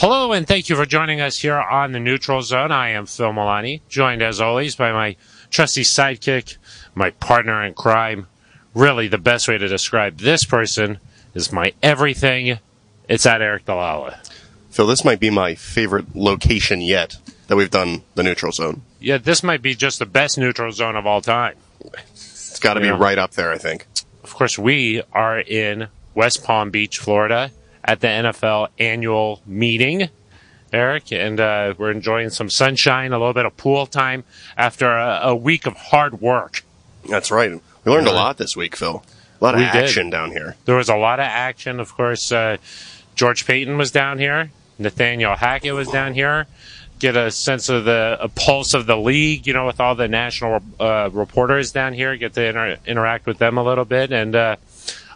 Hello, and thank you for joining us here on the Neutral Zone. I am Phil Milani, joined as always by my trusty sidekick, my partner in crime. Really, the best way to describe this person is my everything. It's at Aric DiLalla. Phil, this might be my favorite location yet that we've done the neutral zone. Yeah, this might be just the best neutral zone of all time. It's got to be right up there, I think. Of course, we are in West Palm Beach, Florida, at the NFL annual meeting, Aric, and uh, we're enjoying some sunshine, a little bit of pool time after a, a week of hard work. That's right. We learned a lot this week, Phil. A lot of We did. action down here. There was a lot of action. Of course, uh, George Paton was down here. Nathaniel Hackett was down here. Get a sense of the a pulse of the league, you know, with all the national uh, reporters down here. Get to inter- interact with them a little bit, and uh,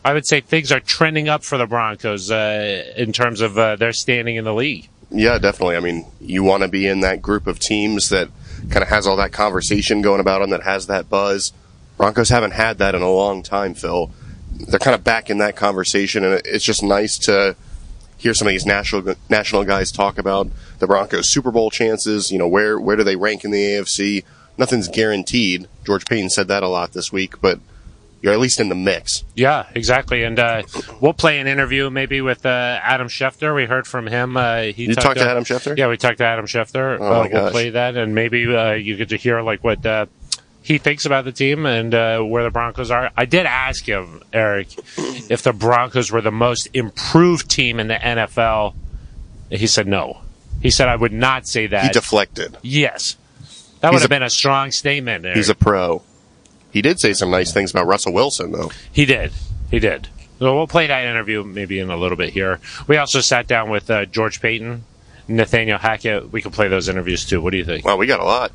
I would say things are trending up for the Broncos uh, in terms of uh, their standing in the league. Yeah, definitely. I mean, you want to be in that group of teams that kind of has all that conversation going about them, that has that buzz. Broncos haven't had that in a long time, Phil. They're kind of back in that conversation, and it's just nice to hear some of these national national guys talk about the Broncos' Super Bowl chances. You know, where where do they rank in the AFC? Nothing's guaranteed. George Paton said that a lot this week, but you're at least in the mix. Yeah, exactly. And uh, we'll play an interview maybe with uh, Adam Schefter. We heard from him. Uh, he You talked to Adam Schefter? Yeah, we talked to Adam Schefter. Oh, uh, we'll gosh. play that, and maybe uh, you get to hear like what uh, he thinks about the team and uh, where the Broncos are. I did ask him, Aric, if the Broncos were the most improved team in the NFL. He said no. He said I would not say that. He deflected. yes, that would He's have a- been a strong statement. Aric. He's a pro. He did say some nice things about Russell Wilson, though. He did. He did. So we'll play that interview maybe in a little bit here. We also sat down with uh, George Paton, Nathaniel Hackett. We could play those interviews too. What do you think? Well, we got a lot.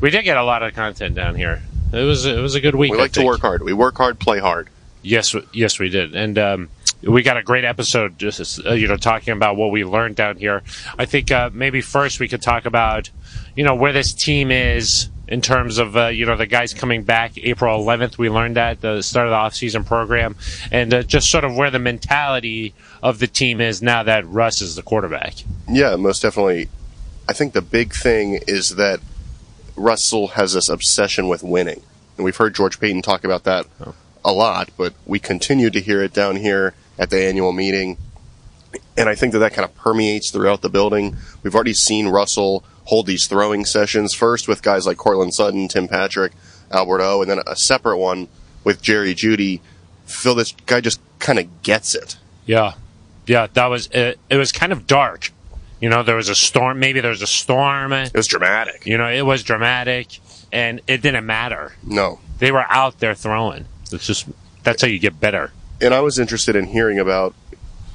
We did get a lot of content down here. It was it was a good week. We like to work hard. We work hard, play hard. Yes, yes, we did, and um, we got a great episode. Just uh, you know, talking about what we learned down here. I think uh, maybe first we could talk about you know where this team is in terms of uh, you know the guys coming back. April 11th, we learned that the start of the offseason program, and uh, just sort of where the mentality of the team is now that Russ is the quarterback. Yeah, most definitely. I think the big thing is that Russell has this obsession with winning. And we've heard George Paton talk about that a lot, but we continue to hear it down here at the annual meeting. And I think that that kind of permeates throughout the building. We've already seen Russell hold these throwing sessions, first with guys like Courtland Sutton, Tim Patrick, Albert O, and then a separate one with Jerry Jeudy. Phil, this guy just kind of gets it. Yeah, yeah, that was it. It was kind of dark. You know, there was a storm. Maybe there was a storm. It was dramatic. You know, it was dramatic, and it didn't matter. No, They were out there throwing. It's just that's how you get better. and I was interested in hearing about,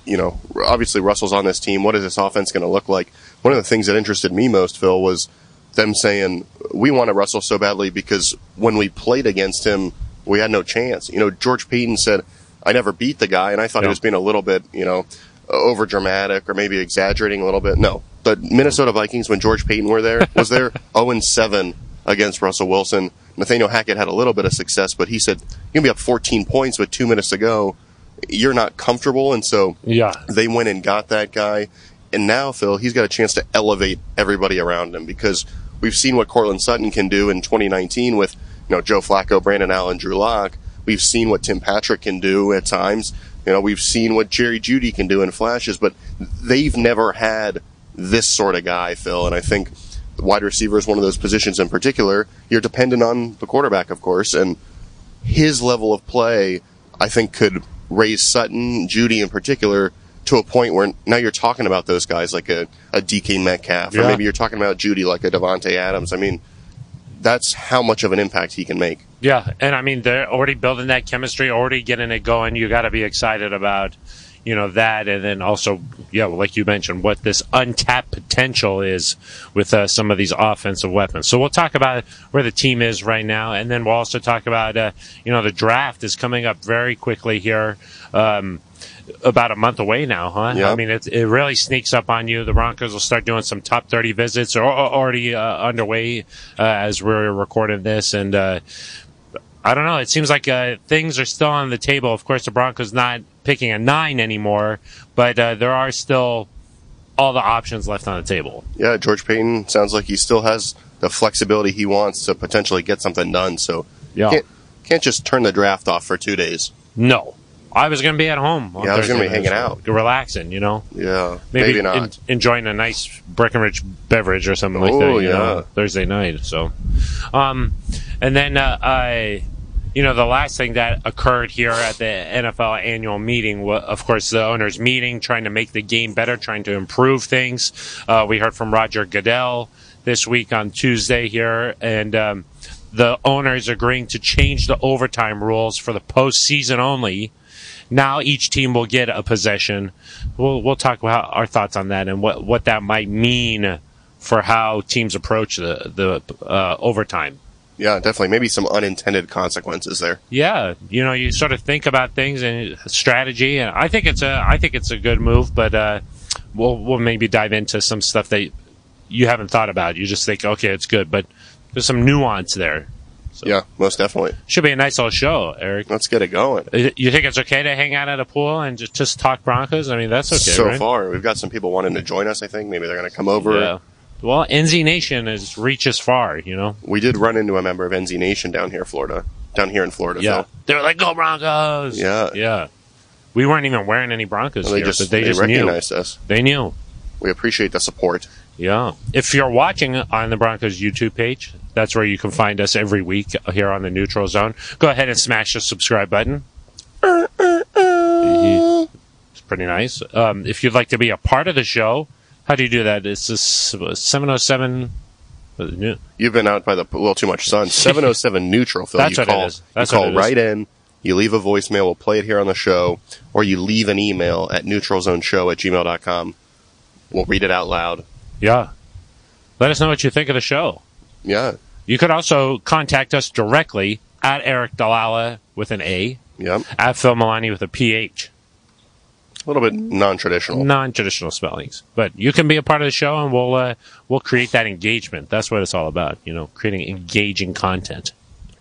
you know, obviously Russell's on this team. What is this offense going to look like? One of the things that interested me most, Phil, was them saying we wanted Russell so badly because when we played against him, we had no chance. You know, George Paton said, "I never beat the guy," and I thought Yeah. he was being a little bit, you know, over dramatic or maybe exaggerating a little bit. No, the Minnesota Vikings when George Paton were there was there 0 and 7 against Russell Wilson. Nathaniel Hackett had a little bit of success, but he said, "You're gonna be up 14 points with two minutes to go. You're not comfortable," and so Yeah, they went and got that guy. And now, Phil, he's got a chance to elevate everybody around him because we've seen what Courtland Sutton can do in 2019 with you know Joe Flacco, Brandon Allen, Drew Lock. We've seen what Tim Patrick can do at times. You know, we've seen what Jerry Jeudy can do in flashes, but they've never had this sort of guy, Phil. And I think wide receiver is one of those positions in particular. You're dependent on the quarterback, of course, and his level of play, I think, could raise Sutton, Jeudy in particular, to a point where now you're talking about those guys like a, a DK Metcalf, or maybe you're talking about Jeudy like a Davante Adams. I mean, that's how much of an impact he can make. yeah, and I mean they're already building that chemistry, already getting it going. You got to be excited about you know that, and then also yeah, like you mentioned, what this untapped potential is with uh, some of these offensive weapons. So we'll talk about where the team is right now, and then we'll also talk about uh, you know the draft is coming up very quickly here. Um, about a month away now, huh? Yeah. I mean, it, it really sneaks up on you. The Broncos will start doing some top 30 visits or, or already uh, underway uh, as we're recording this. And uh, I don't know. It seems like uh, things are still on the table. Of course, the Broncos not picking a nine anymore, but uh, there are still all the options left on the table. Yeah, George Paton sounds like he still has the flexibility he wants to potentially get something done. So Yeah. can't, can't just turn the draft off for two days. No. I was going to be at home. Yeah, I was gonna be hanging out. relaxing. You know, Yeah, maybe, maybe, not. en- enjoying a nice Breckenridge beverage or something like that. Oh, You know. Thursday night. So, um, and then uh, I, you know, the last thing that occurred here at the NFL annual meeting was, of course, the owners' meeting, trying to make the game better, trying to improve things. Uh, we heard from Roger Goodell this week on Tuesday here, and. Um, the owners agreeing to change the overtime rules for the postseason only. Now each team will get a possession. We'll we'll talk about our thoughts on that and what what that might mean for how teams approach the the uh, overtime. yeah, definitely. Maybe some unintended consequences there. Yeah, you know, you sort of think about things and strategy, and I think it's a I think it's a good move. But uh, we'll we'll maybe dive into some stuff that you haven't thought about. You just think, okay, it's good, but there's some nuance there. Yeah, most definitely. Should be a nice little show, Aric. Let's get it going. You think it's okay to hang out at a pool and just, just talk Broncos? I mean, that's okay, so right? far, we've got some people wanting to join us. I think maybe they're going to come over. Yeah. Well, NZ Nation is reaches far, you know. We did run into a member of NZ Nation down here, Florida, down here in Florida. Yeah, Phil. they were like, "Go Broncos!" Yeah. yeah. We weren't even wearing any Broncos And they here, just but they, they, just knew. recognized us. They knew. We appreciate the support. Yeah. If you're watching on the Broncos YouTube page, that's where you can find us every week here on the Neutral Zone. Go ahead and smash the subscribe button. It's pretty nice. Um, if you'd like to be a part of the show, how do you do that? It's this 707. uh, You've been out by the a little too much sun. Seven oh seven neutral, Phil. That's you what it call, is. That's you call it is. right in. You leave a voicemail. We'll play it here on the show, or you leave an email at neutralzoneshow at gmail.com. We'll read it out loud. Yeah. Let us know what you think of the show. Yeah, You could also contact us directly at Aric DiLalla with an A, yeah. at Phil Milani with a PH. A little bit non-traditional. non-traditional spellings. But you can be a part of the show, and we'll uh, we'll create that engagement. That's what it's all about. You know, creating engaging content.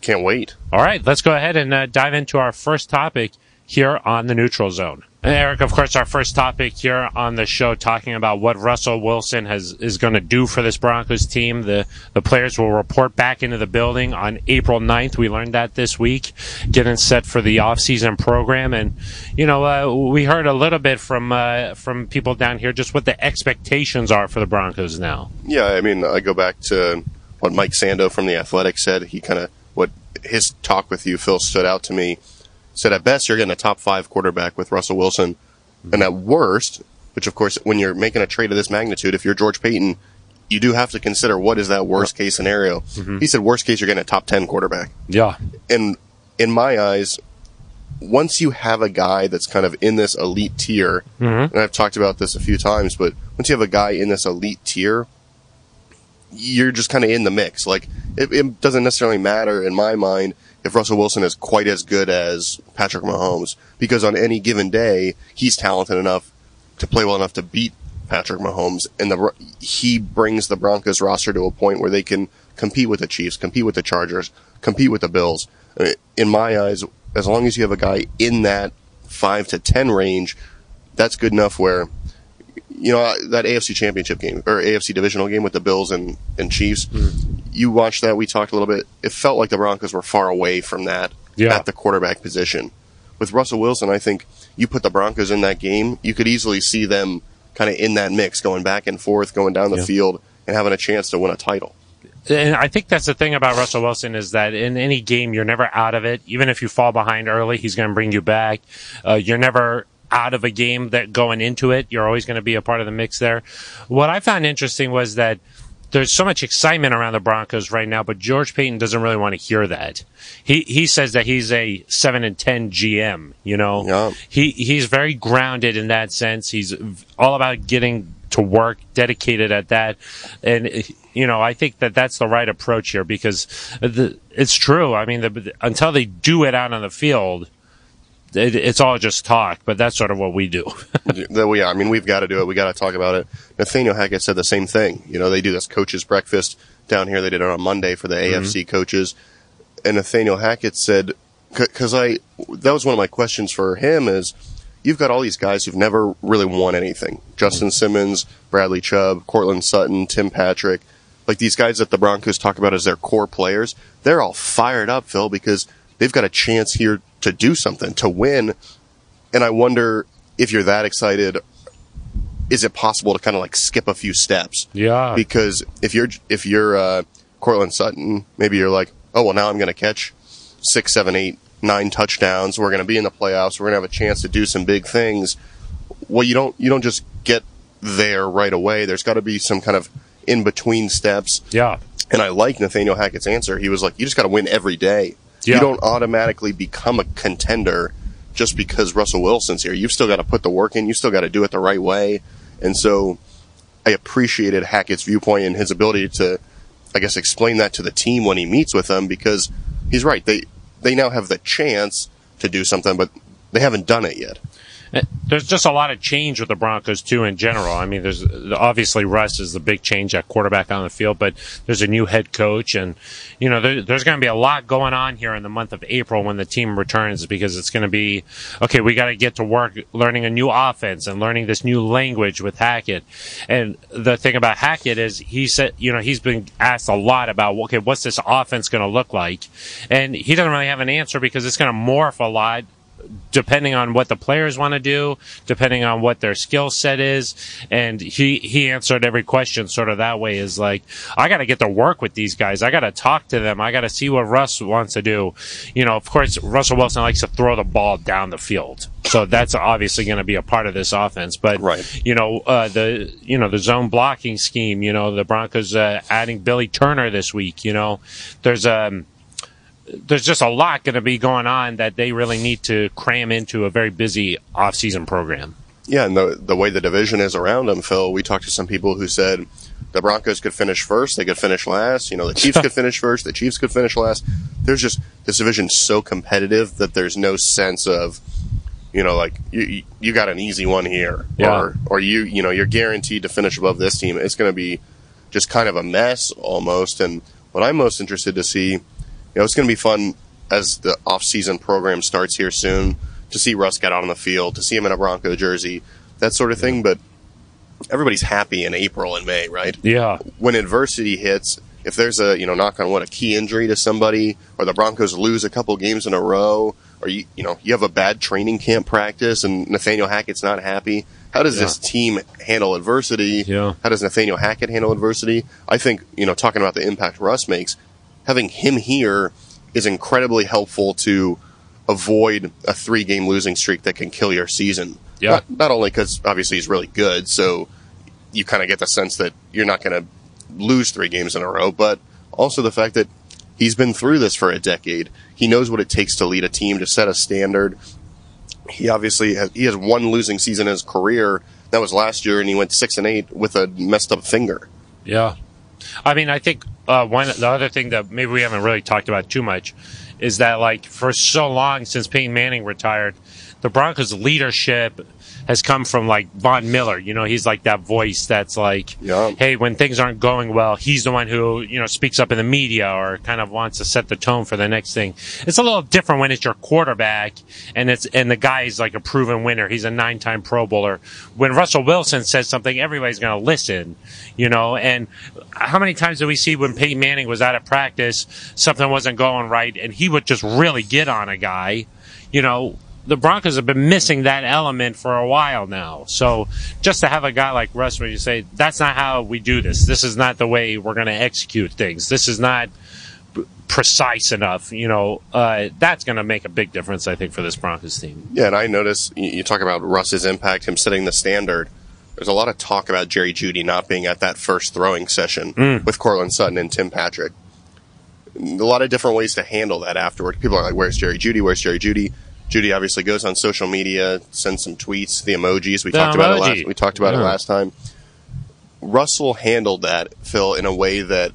Can't wait. All right, let's go ahead and uh, dive into our first topic here on the neutral zone. Aric, of course, our first topic here on the show, talking about what Russell Wilson has is going to do for this Broncos team. The the players will report back into the building on April 9th. We learned that this week, getting set for the offseason program. And you know, uh, we heard a little bit from uh, from people down here just what the expectations are for the Broncos now. Yeah, I mean, I go back to what Mike Sando from the Athletic said. He kind of what his talk with you, Phil, stood out to me. Said at best you're getting a top five quarterback with Russell Wilson, mm-hmm. and at worst, which of course when you're making a trade of this magnitude, if you're George Paton, you do have to consider what is that worst case scenario. Mm-hmm. He said worst case you're getting a top ten quarterback, Yeah, and in my eyes, once you have a guy that's kind of in this elite tier, mm-hmm. and I've talked about this a few times, but once you have a guy in this elite tier, you're just kind of in the mix. Like it, it doesn't necessarily matter in my mind if Russell Wilson is quite as good as Patrick Mahomes because on any given day he's talented enough to play well enough to beat Patrick Mahomes, and the he brings the Broncos roster to a point where they can compete with the Chiefs, compete with the Chargers, compete with the Bills. In my eyes, as long as you have a guy in that five to ten range, that's good enough. Where you know that AFC Championship game or AFC divisional game with the Bills and and Chiefs, you watched that. We talked a little bit. It felt like the Broncos were far away from that Yeah. at the quarterback position. With Russell Wilson, I think you put the Broncos in that game, you could easily see them kind of in that mix, going back and forth, going down the Yeah. field, and having a chance to win a title. And I think that's the thing about Russell Wilson is that in any game you're never out of it. Even if you fall behind early, he's going to bring you back. Uh, you're never out of a game that going into it. You're always going to be a part of the mix there. What I found interesting was that there's so much excitement around the Broncos right now, but George Paton doesn't really want to hear that. He he says that he's a seven and ten GM. You know, Yeah. he he's very grounded in that sense. He's all about getting to work, dedicated at that, and you know I think that that's the right approach here because the, it's true. I mean, the, until they do it out on the field, it, it's all just talk. But that's sort of what we do. that we, yeah, I mean, we've got to do it. We got to talk about it. Nathaniel Hackett said the same thing. You know, they do this coaches breakfast down here. They did it on Monday for the mm-hmm. AFC coaches, and Nathaniel Hackett said, because I that was one of my questions for him is, you've got all these guys who've never really won anything. Justin Simmons, Bradley Chubb, Courtland Sutton, Tim Patrick, like these guys that the Broncos talk about as their core players, they're all fired up, Phil, because they've got a chance here to do something, to win. And I wonder if you're that excited, is it possible to kind of like skip a few steps? Yeah. Because if you're if you're uh, Courtland Sutton, maybe you're like, oh well, now I'm going to catch six, seven, eight, nine touchdowns. We're going to be in the playoffs. We're going to have a chance to do some big things. Well, you don't you don't just get there right away. There's got to be some kind of in between steps. Yeah. And I like Nathaniel Hackett's answer. He was like, you just got to win every day. Yeah. You don't automatically become a contender just because Russell Wilson's here. You've still got to put the work in. You still got to do it the right way. And so I appreciated Hackett's viewpoint and his ability to, I guess, explain that to the team when he meets with them because he's right. They, they now have the chance to do something, but they haven't done it yet. Eh, there's just a lot of change with the Broncos too in general. I mean, there's obviously Russ is the big change at quarterback on the field, but there's a new head coach, and you know there, there's going to be a lot going on here in the month of April when the team returns because it's going to be okay. We got to get to work learning a new offense and learning this new language with Hackett. And the thing about Hackett is he said, you know, he's been asked a lot about okay, what's this offense going to look like, and he doesn't really have an answer because it's going to morph a lot depending on what the players want to do, depending on what their skill set is. And he, he answered every question sort of that way is like, I got to get to work with these guys. I got to talk to them. I got to see what Russ wants to do. You know, of course, Russell Wilson likes to throw the ball down the field. So that's obviously going to be a part of this offense. But, Right. you know, uh, the, you know, the zone blocking scheme, you know, the Broncos, uh, adding Billy Turner this week, you know, there's, um, there's just a lot going to be going on that they really need to cram into a very busy off-season program. Yeah, and the the way the division is around them, Phil, we talked to some people who said the Broncos could finish first, they could finish last. You know, the Chiefs could finish first, the Chiefs could finish last. There's just this division's so competitive that there's no sense of, you know, like you you- got an easy one here, Yeah. or or you you know you're guaranteed to finish above this team. It's going to be just kind of a mess almost. And what I'm most interested to see, know, it's going to be fun as the off-season program starts here soon to see Russ get out on the field, to see him in a Bronco jersey, that sort of thing. But everybody's happy in April and May, right? Yeah, When adversity hits, if there's a you know knock on what a key injury to somebody, or the Broncos lose a couple games in a row, or you you know you have a bad training camp practice and Nathaniel Hackett's not happy. How does this team handle adversity? Yeah. How does Nathaniel Hackett handle adversity? I think you know talking about the impact Russ makes, having him here is incredibly helpful to avoid a three game losing streak that can kill your season. Yeah. Not, not only because obviously he's really good, so you kind of get the sense that you're not going to lose three games in a row, but also the fact that he's been through this for a decade. He knows what it takes to lead a team, to set a standard. He obviously has, he has one losing season in his career. That was last year, and he went six and eight with a messed up finger. yeah. I mean, I think uh, one the other thing that maybe we haven't really talked about too much is that like for so long since Peyton Manning retired, the Broncos leadership has come from like Von Miller. You know, he's like that voice that's like, Yeah. hey, when things aren't going well, he's the one who, you know, speaks up in the media or kind of wants to set the tone for the next thing. It's a little different when it's your quarterback and it's, and the guy's like a proven winner. He's a nine time Pro Bowler. When Russell Wilson says something, everybody's going to listen, you know, and how many times did we see when Peyton Manning was out of practice, something wasn't going right and he would just really get on a guy, you know, the Broncos have been missing that element for a while now. So just to have a guy like Russ where you say, that's not how we do this. This is not the way we're going to execute things. This is not precise enough. You know, uh, that's going to make a big difference, I think, for this Broncos team. Yeah, and I notice you, talk about Russ's impact, him setting the standard. There's a lot of talk about Jerry Jeudy not being at that first throwing session with Courtland Sutton and Tim Patrick. A lot of different ways to handle that afterward. People are like, "Where's Jerry Jeudy? Where's Jerry Jeudy?" Jeudy obviously goes on social media, sends some tweets, the emojis. We The talked about it emoji. last. We talked about it last time. Russell handled that Phil in a way that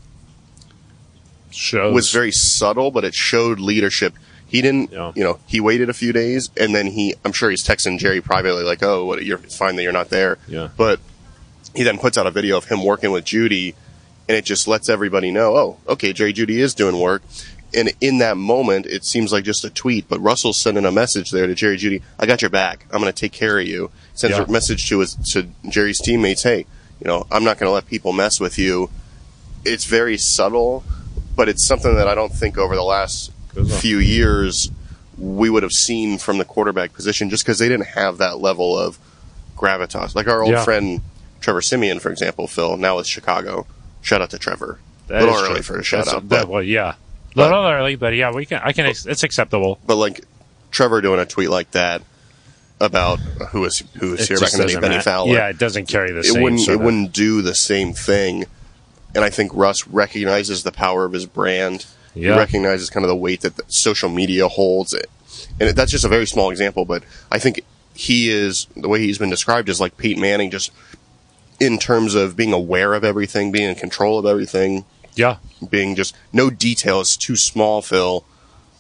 Shows. was very subtle, but it showed leadership. He didn't, Yeah. you know, he waited a few days and then he, I'm sure he's texting Jerry privately like, oh, what, you're, it's fine that you're not there. Yeah. But he then puts out a video of him working with Jeudy and it just lets everybody know, oh, okay, Jerry Jeudy is doing work. And in that moment, it seems like just a tweet, but Russell's sending a message there to Jerry Jeudy. I got your back. I'm going to take care of you. Sends Yeah. a message to his, to Jerry's teammates. Hey, you know, I'm not going to let people mess with you. It's very subtle, but it's something that I don't think over the last few years we would have seen from the quarterback position just because they didn't have that level of gravitas. Like our old Yeah. friend Trevor Siemian, for example, Phil, now with Chicago. Shout out to Trevor. That a little is early true. for a shout That's- out, that- but, well, yeah, a little early, but yeah, we can. I can. It's acceptable. but like Trevor doing a tweet like that about who is who is It here back in the day, Bennie. Fowler. Yeah, it doesn't carry the it same. wouldn't it of- wouldn't do the same thing. And I think Russ recognizes the power of his brand. Yeah. He recognizes kind of the weight that the social media holds. It, and it, that's just a very small example, but I think he is the way he's been described is like Peyton Manning, just in terms of being aware of everything, being in control of everything, Yeah, being just no detail is too small, Phil,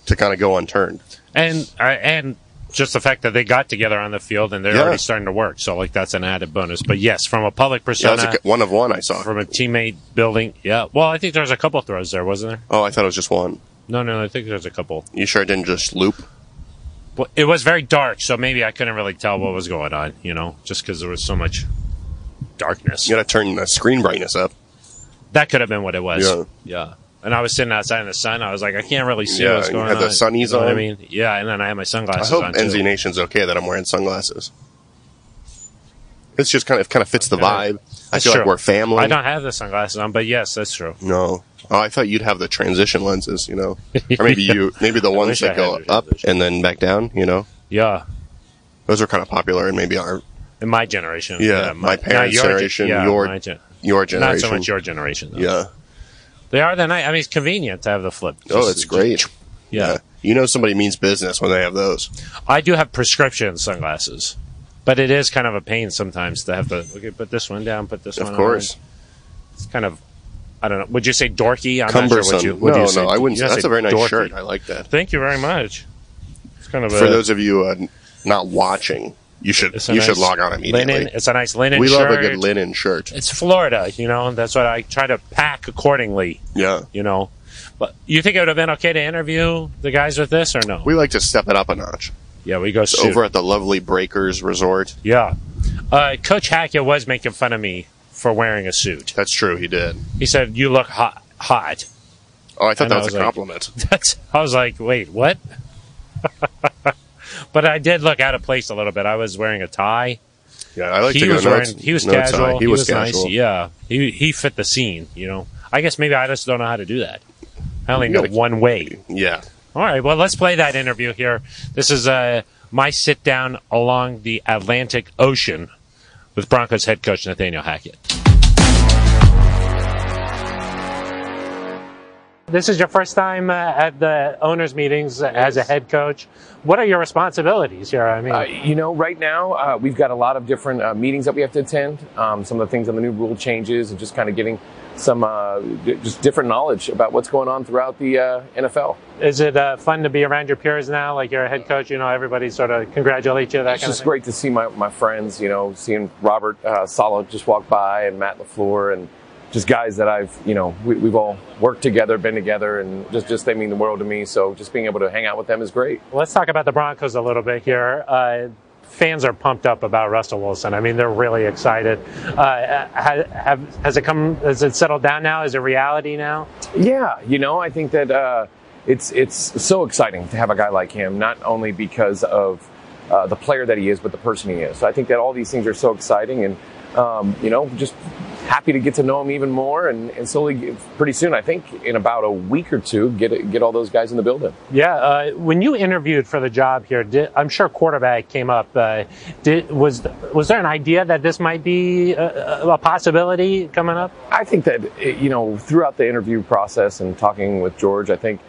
to kind of go unturned. and uh, and just the fact that they got together on the field and they're Yeah. already starting to work, so like that's an added bonus. But yes, from a public Yeah, persona, was a, one of one I saw. from a teammate building, yeah. Well, I think there was a couple throws there, wasn't there? Oh, I thought it was just one. No, no, I think there's a couple. You sure it didn't just loop? Well, it was very dark, so maybe I couldn't really tell what was going on. You know, just because there was so much darkness. You got to turn the screen brightness up. That could have been what it was. Yeah. Yeah. And I was sitting outside in the sun. I was like, I can't really see Yeah, what's you had on. the sunnies You know what I mean? Yeah, and then I had my sunglasses. I sunglasses hope on NZ too. Nation's okay that I'm wearing sunglasses. It's just kind of kind of fits the Okay. vibe. I That's feel like true. we're family. I don't have the sunglasses on, but yes, that's true. No. Oh, I thought you'd have the transition lenses, you know, or maybe you, maybe the ones wish I that go up and then back down. You know, Yeah. those are kind of popular and maybe our In my generation. Yeah, my not parents' your ge- generation, yeah, your my gen- your generation. Not so much your generation. Though. Yeah. They are the night. I mean, it's convenient to have the flip. Oh, it's great. Yeah. You know, somebody means business when they have those. I do have prescription sunglasses, but it is kind of a pain sometimes to have to okay, put this one down, put this Of one. Of course. on. It's kind of. I don't know. Would you say dorky? I'm Cumbersome. not sure what you. Would no, you say, no, I wouldn't. That's a very nice dorky. shirt. I like that. Thank you very much. It's kind of For a, those of you uh, not watching, you should you nice should log on immediately. Linen. It's a nice linen. Shirt. We love a good linen shirt. It's Florida, you know. That's what I try to pack accordingly, Yeah. you know. But you think it would have been okay to interview the guys with this or no? We like to step it up a notch. yeah, we go. Over at the lovely Breakers Resort. Yeah. Uh, Coach Hackett was making fun of me for wearing a suit. That's true. He did. He said, "You look hot." Hot. Oh, I thought And that was, was a like- compliment. That's. I was like, "Wait, what?" but I did look out of place a little bit. I was wearing a tie. Yeah, I like he to go was no, wearing. He was no tie. casual. He, was, nice. casual. Yeah. He he fit the scene. You know. I guess maybe I just don't know how to do that. I only You know gotta- one way. Yeah. All right. Well, let's play that interview here. This is uh, my sit down along the Atlantic Ocean with Broncos head coach Nathaniel Hackett. This is your first time uh, at the owners' meetings as a head coach. What are your responsibilities here? I mean, Uh, you know, right now uh, we've got a lot of different uh, meetings that we have to attend. Um, some of the things on the new rule changes, and just kind of getting some uh, d- just different knowledge about what's going on throughout the uh, NFL. is it uh, fun to be around your peers now? Like you're a head coach, you know, everybody sort of congratulate you. That It's kind of just great to see my, my friends. You know, seeing Robert uh, Saleh just walk by, and Matt Lafleur, and just guys that I've you know we, we've all worked together, been together, and just just they mean the world to me. So just being able to hang out with them is great. Let's talk about the Broncos a little bit here. Uh, fans are pumped up about Russell Wilson. I mean, they're really excited. Uh, have, have, has it come? Has it settled down now? Is it reality now? Yeah, you know, I think that uh, it's it's so exciting to have a guy like him, not only because of uh, the player that he is, but the person he is. So I think that all these things are so exciting, and um, you know, just happy to get to know him even more, and, and slowly, pretty soon, I think in about a week or two, get get all those guys in the building. Yeah. Uh, when you interviewed for the job here, did, I'm sure quarterback came up. Uh, did, was was there an idea that this might be a, a possibility coming up? I think that you know throughout the interview process and talking with George, I think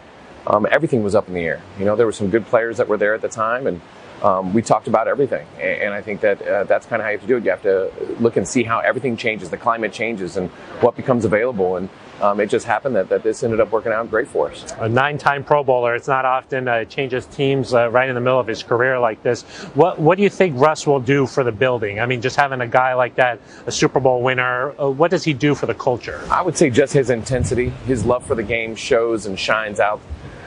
um, everything was up in the air. You know, there were some good players that were there at the time, and um, we talked about everything. And, and I think that uh, that's kind of how you have to do it. You have to look and see how everything changes, the climate changes, and what becomes available. And um, it just happened that, that this ended up working out great for us. a nine-time Pro Bowler. It's not often uh, changes teams uh, right in the middle of his career like this. What What do you think Russ will do for the building? I mean, just having a guy like that, a Super Bowl winner, uh, what does he do for the culture? I would say just his intensity, his love for the game shows and shines out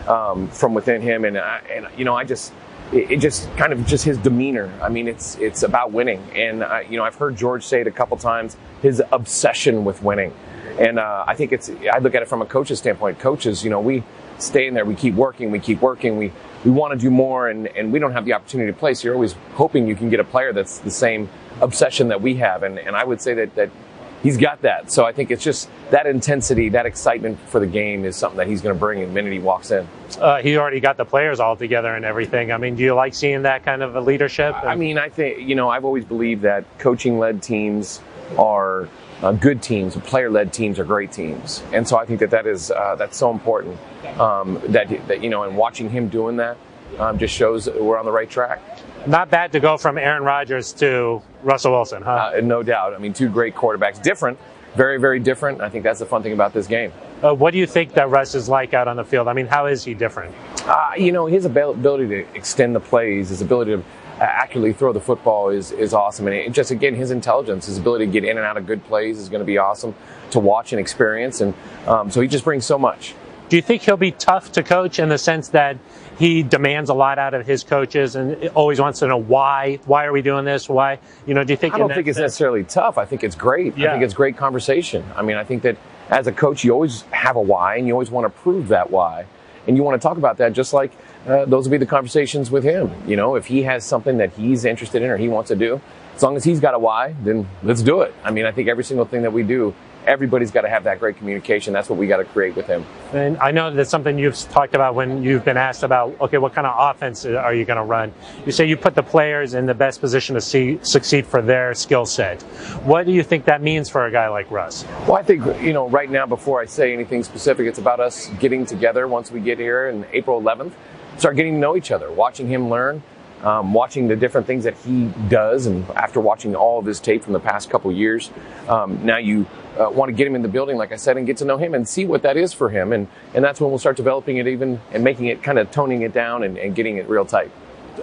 um, from within him, and I, and you know I just it, just kind of just his demeanor. I mean, it's it's about winning, and I, you know I've heard George say it a couple times. His obsession with winning, and uh, I think it's I look at it from a coach's standpoint. Coaches, you know, we stay in there, we keep working, we keep working, we we want to do more, and and we don't have the opportunity to play. So you're always hoping you can get a player that's the same obsession that we have, and and I would say that that he's got that. So I think it's just that intensity, that excitement for the game is something that he's going to bring the minute he walks in. Uh, he already got the players all together and everything. I mean, do you like seeing that kind of a leadership? I mean, I think you know I've always believed that coaching-led teams are uh, good teams, player-led teams are great teams, and so I think that that is uh, that's so important. Um, that that you know, and watching him doing that um, just shows we're on the right track. Not bad to go from Aaron Rodgers to Russell Wilson, huh? Uh, no doubt. I mean, two great quarterbacks, different, very, very different. I think that's the fun thing about this game. Uh, what do you think that Russ is like out on the field? I mean, how is he different? Uh, you know, his ability to extend the plays, his ability to accurately throw the football is, is awesome. And it, just, again, his intelligence, his ability to get in and out of good plays is going to be awesome to watch and experience. And um, so he just brings so much. Do you think he'll be tough to coach in the sense that he demands a lot out of his coaches and always wants to know why? Why are we doing this? Why? You know, do you think? I don't think it's necessarily tough. I think it's great. Yeah. I think it's great conversation. I mean, I think that as a coach, you always have a why, and you always want to prove that why, and you want to talk about that. Just like uh, those will be the conversations with him. You know, if he has something that he's interested in or he wants to do, as long as he's got a why, then let's do it. I mean, I think every single thing that we do everybody's got to have that great communication. That's what we got to create with him. And I know that's something you've talked about when you've been asked about, okay, what kind of offense are you going to run? You say you put the players in the best position to see, succeed for their skill set. What do you think that means for a guy like Russ? Well, I think, you know, right now, before I say anything specific, it's about us getting together once we get here in April 11th, start getting to know each other, watching him learn. Um, watching the different things that he does, and after watching all of his tape from the past couple years, um, now you uh, want to get him in the building, like I said, and get to know him and see what that is for him. And, and that's when we'll start developing it even and making it kind of toning it down and, and getting it real tight.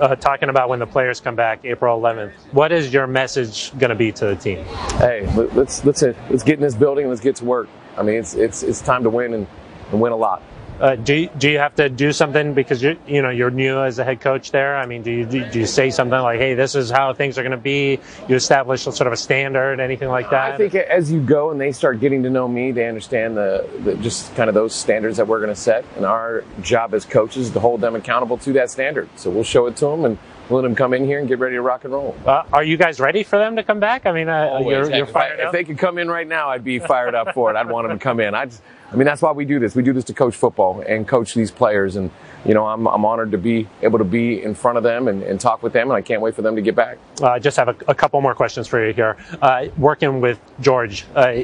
Uh, talking about when the players come back April 11th, what is your message going to be to the team? Hey, let's let's let's get in this building. Let's get to work. I mean, it's it's it's time to win and, and win a lot. Uh, do you, do you have to do something because you you know you're new as a head coach there? I mean, do you do you say something like, "Hey, this is how things are going to be"? You establish sort of a standard, anything like that? I think as you go and they start getting to know me, they understand the, the just kind of those standards that we're going to set, and our job as coaches is to hold them accountable to that standard. So we'll show it to them and let them come in here and get ready to rock and roll. Uh, are you guys ready for them to come back? I mean, uh, you're, you're, fired if, if they could come in right now, I'd be fired up for it. I'd want them to come in. I, I mean, that's why we do this. We do this to coach football and coach these players. And, you know, I'm, I'm honored to be able to be in front of them and, and talk with them. And I can't wait for them to get back. Uh, I just have a, a, couple more questions for you here. Uh, working with George, uh,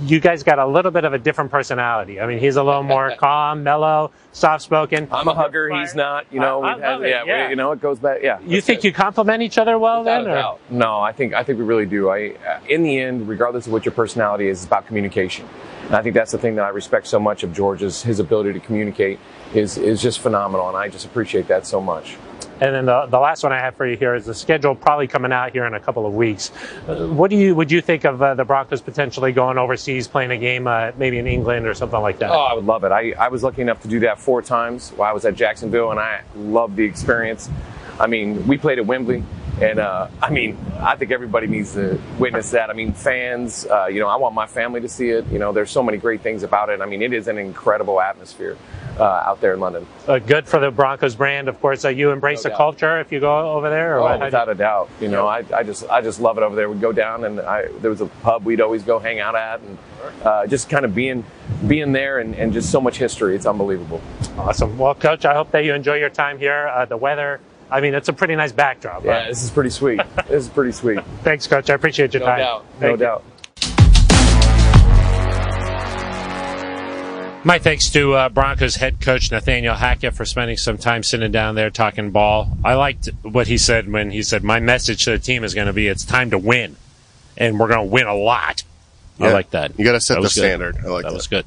you guys got a little bit of a different personality. I mean, he's a little more calm, mellow, soft spoken. I'm a hugger. He's not. You know, I, I yeah, yeah. We, you know, it goes back. Yeah. You think good. you complement each other well Without then? Or? No, I think I think we really do. I, uh, in the end, regardless of what your personality is, it's about communication. And I think that's the thing that I respect so much of George's his ability to communicate is is just phenomenal, and I just appreciate that so much. And then the, the last one I have for you here is the schedule probably coming out here in a couple of weeks. Uh, what do you would you think of uh, the Broncos potentially going overseas, playing a game uh, maybe in England or something like that? Oh, I would love it. I, I was lucky enough to do that four times while I was at Jacksonville, and I loved the experience. I mean, we played at Wembley. And uh, I mean, I think everybody needs to witness that. I mean, fans, uh, you know, I want my family to see it. You know, there's so many great things about it. I mean, it is an incredible atmosphere uh, out there in London. Uh, good for the Broncos brand, of course. Uh, you embrace no the culture if you go over there. oh, without a doubt. You know, I, I just I just love it over there. We'd go down, and I, there was a pub we'd always go hang out at, and uh, just kind of being being there and, and just so much history. It's unbelievable. Awesome. Well, Coach, I hope that you enjoy your time here. the weather I mean, it's a pretty nice backdrop. Yeah, right? this is pretty sweet. this is pretty sweet. Thanks, Coach. I appreciate your no time. Doubt. no you. doubt. My thanks to uh, Broncos head coach Nathaniel Hackett for spending some time sitting down there talking ball. I liked what he said when he said, My message to the team is going to be it's time to win, and we're going to win a lot. Yeah. I like that. You got to set that the standard. I like that. That was good.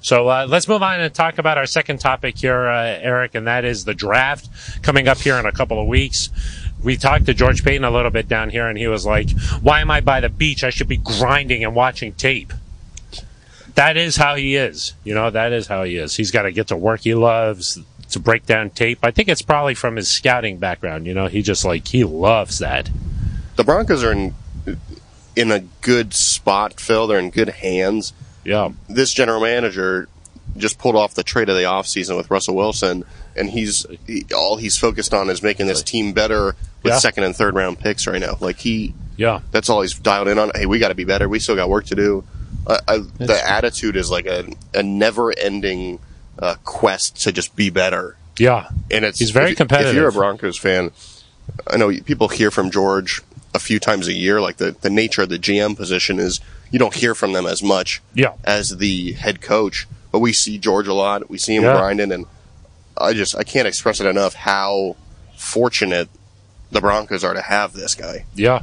So uh, let's move on and talk about our second topic here, uh, Aric, and that is the draft coming up here in a couple of weeks. We talked to George Paton a little bit down here, and he was like, "Why am I by the beach? I should be grinding and watching tape." that is how he is. You know, that is how he is. He's got to get to work he loves, to break down tape. I think it's probably from his scouting background. You know, he just like he loves that. The Broncos are in in a good spot, Phil. They're in good hands. Yeah, This general manager just pulled off the trade of the offseason with Russell Wilson, and he's he, all he's focused on is making this team better with Yeah. second and third round picks right now. Like he, yeah, that's all he's dialed in on. Hey, we got to be better. We still got work to do. Uh, I, the That's- attitude is like a, a never ending uh, quest to just be better. yeah. And it's He's very if, If you're a. Broncos fan, I know people hear from George a few times a year. Like the, the nature of the GM position is you don't hear from them as much Yeah. as the head coach. But we see George a lot. We see him Yeah. grinding, and I just I can't express it enough how fortunate the Broncos are to have this guy. Yeah.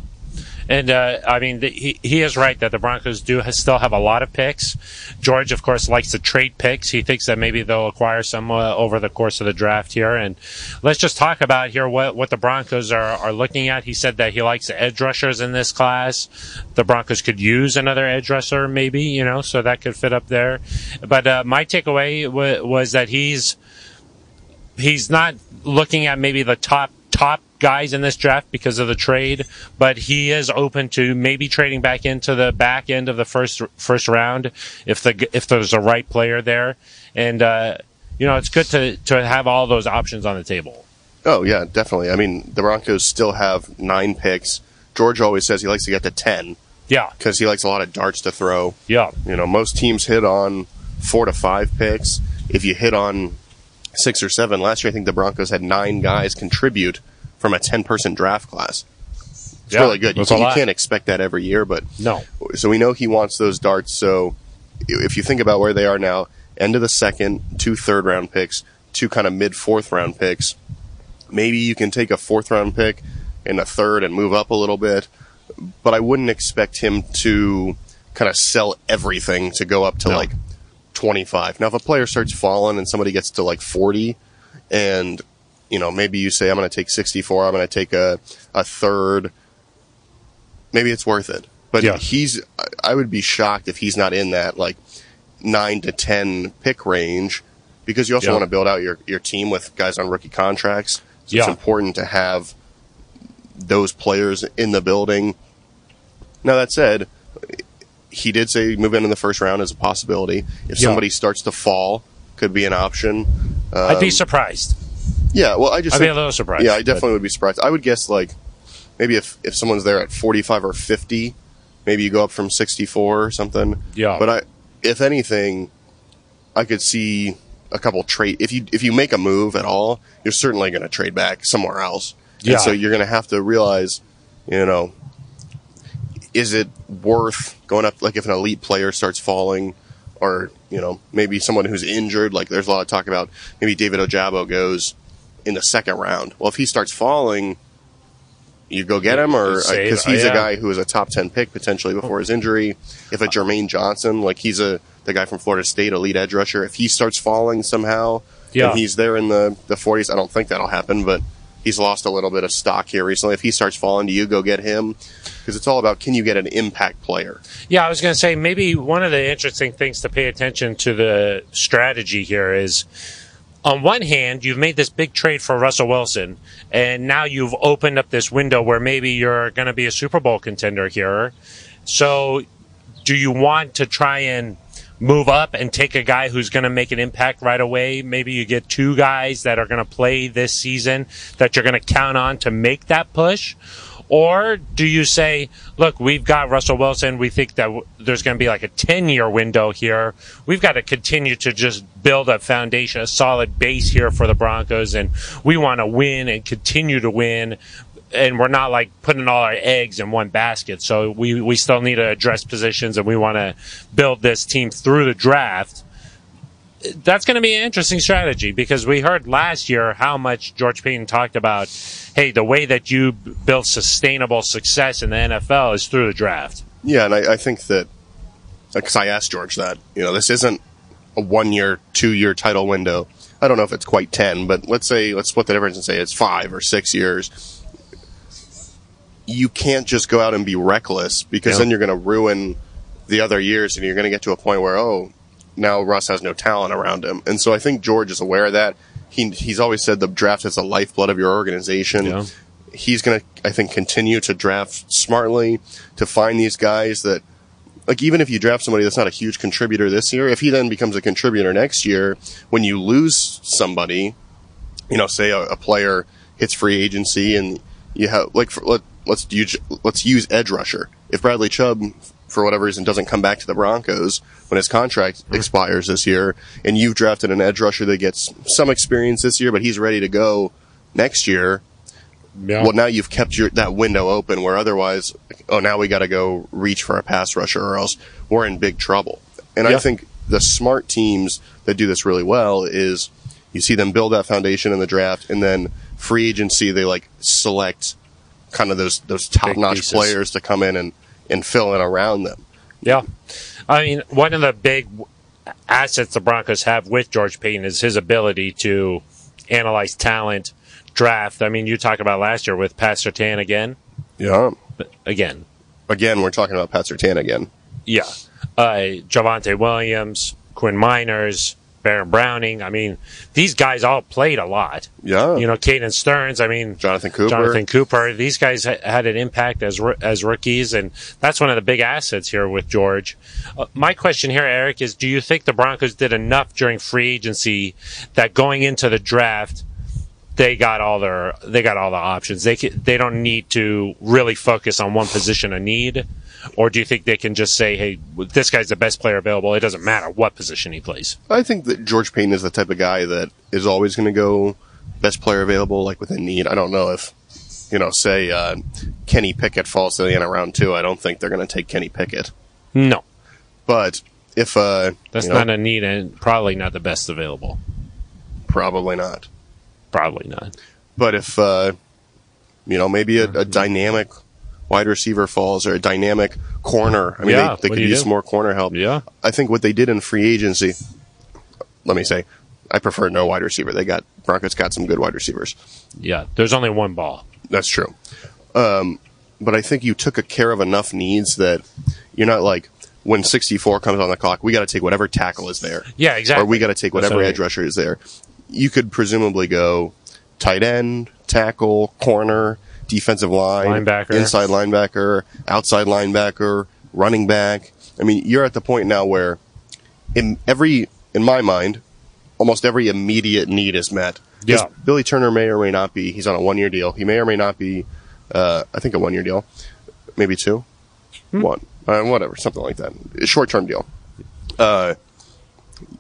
And uh, I mean, the, he he is right that the Broncos do has, still have a lot of picks. George, of course, likes to trade picks. He thinks that maybe they'll acquire some uh, over the course of the draft here. And let's just talk about here what what the Broncos are are looking at. He said that he likes edge rushers in this class. The Broncos could use another edge rusher, maybe you know, so that could fit up there. But uh, my takeaway w- was that he's he's not looking at maybe the top top guys in this draft because of the trade, but he is open to maybe trading back into the back end of the first first round if the if there's a right player there, and uh, you know it's good to to have all those options on the table. Oh yeah, definitely. I mean, the Broncos still have nine picks. George always says he likes to get to ten Yeah, because he likes a lot of darts to throw. yeah, You know, most teams hit on four to five picks. If you hit on six or seven, last year I think the Broncos had nine guys contribute from a ten-person draft class. It's Yeah, really good. You, you can't expect that every year, but no, so we know he wants those darts. So if you think about where they are now, end of the second, two third round picks, two kind of mid fourth round picks. Maybe you can take a fourth round pick and a third and move up a little bit, but I wouldn't expect him to kind of sell everything to go up to No. like 25. Now, if a player starts falling and somebody gets to like 40 and you know, maybe you say, I'm going to take 64, I'm going to take a, a third, maybe it's worth it. But Yeah. he's, I- would be shocked if he's not in that like nine to 10 pick range because you also Yeah. want to build out your, your team with guys on rookie contracts. So Yeah. it's important to have those players in the building. Now, that said, he did say move in in the first round is a possibility. If Yeah. somebody starts to fall, could be an option. I'd be Um, surprised. Yeah, well, I just I'd be think- a little surprised. yeah, I but- definitely would be surprised. I would guess like maybe if if someone's there at 45 or 50, maybe you go up from 64 or something. Yeah. But I if anything, I could see a couple trade if you if you make a move at all, you're certainly going to trade back somewhere else. Yeah. And so you're going to have to realize, you know, is it worth going up like if an elite player starts falling or, you know, maybe someone who's injured, like there's a lot of talk about maybe David Ojabo goes in the second round. Well, if he starts falling, you go get him, or because uh, he's yeah. a guy who was a top ten pick potentially before his injury. If a Jermaine Johnson, like he's a the guy from Florida State, elite edge rusher, if he starts falling somehow, Yeah. and he's there in the the forties, I don't think that'll happen, but he's lost a little bit of stock here recently. If he starts falling, do you go get him? Because it's all about can you get an impact player? Yeah, I was going to say maybe one of the interesting things to pay attention to the strategy here is on one hand, you've made this big trade for Russell Wilson, and now you've opened up this window where maybe you're going to be a Super Bowl contender here. So, do you want to try and move up and take a guy who's going to make an impact right away? Maybe you get two guys that are going to play this season that you're going to count on to make that push. Or do you say, look, we've got Russell Wilson. We think that w- there's going to be like a 10 year window here. We've got to continue to just build a foundation, a solid base here for the Broncos. And we want to win and continue to win. And we're not like putting all our eggs in one basket. So we, we still need to address positions and we want to build this team through the draft that's going to be an interesting strategy because we heard last year how much George Paton talked about, hey, the way that you build sustainable success in the NFL is through the draft. Yeah, and I, I think that because I asked George that you know this isn't a one year, two year title window. I don't know if it's quite ten, but let's say let's split the difference and say it's five or six years. You can't just go out and be reckless because Yeah. then you're going to ruin the other years, and you're going to get to a point where oh, now Russ has no talent around him, and so I think George is aware of that. He he's always said the draft is the lifeblood of your organization. Yeah. He's going to, I think, continue to draft smartly to find these guys that like even if you draft somebody that's not a huge contributor this year, if he then becomes a contributor next year, when you lose somebody, you know, say a, a player hits free agency and you have like for, let, let's use let's use edge rusher. If Bradley Chubb for whatever reason doesn't come back to the Broncos when his contract expires this year, and you've drafted an edge rusher that gets some experience this year, but he's ready to go next year. Yeah. Well, now you've kept your that window open where otherwise, oh, now we got to go reach for a pass rusher or else we're in big trouble. And Yeah. I think the smart teams that do this really well is you see them build that foundation in the draft, and then free agency they like select kind of those those top notch players to come in and and fill in around them. Yeah. I mean, one of the big assets the Broncos have with George Paton is his ability to analyze talent, draft. I mean, you talk about last year with Pat Surtain again. Yeah. But again, Again, we're talking about Pat Surtain again. yeah. Uh, Javonte Williams, Quinn Meinerz, Baron Browning. I mean, these guys all played a lot. Yeah. You know, Caden Sterns. I mean, Jonathan Cooper. Jonathan Cooper. These guys ha- had an impact as as rookies, and that's one of the big assets here with George. Uh, my question here, Aric, is: Do you think the Broncos did enough during free agency that going into the draft? They got all their they got all the options. They they don't need to really focus on one position of need, or do you think they can just say, "Hey, this guy's the best player available. It doesn't matter what position he plays." I think that George Paton is the type of guy that is always going to go best player available, like within need. I don't know if, you know, say uh, Kenny Pickett falls to the end of round two. I don't think they're going to take Kenny Pickett. No, But if uh, that's you know, not a need, and probably not the best available. probably not. Probably not. But if uh, you know, maybe a, a dynamic wide receiver falls or a dynamic corner. I mean, Yeah, they, they could use do? more corner help. Yeah. I think what they did in free agency. Let me say, I prefer no wide receiver. They got Broncos got some good wide receivers. Yeah, there's only one ball. That's true. Um, but I think you took a care of enough needs that you're not like when 64 comes on the clock, we got to take whatever tackle is there, Yeah, exactly. or we got to take whatever edge rusher is there. You could presumably go tight end, tackle, corner, defensive line, Linebacker. inside linebacker, outside linebacker, running back. I mean, you're at the point now where in every, in my mind, almost every immediate need is met. Yeah. Billy Turner may or may not be. He's on a one year deal. He may or may not be. Uh, I think a one year deal, maybe two, Hmm. one, uh, whatever, something like that. Short term deal. Uh,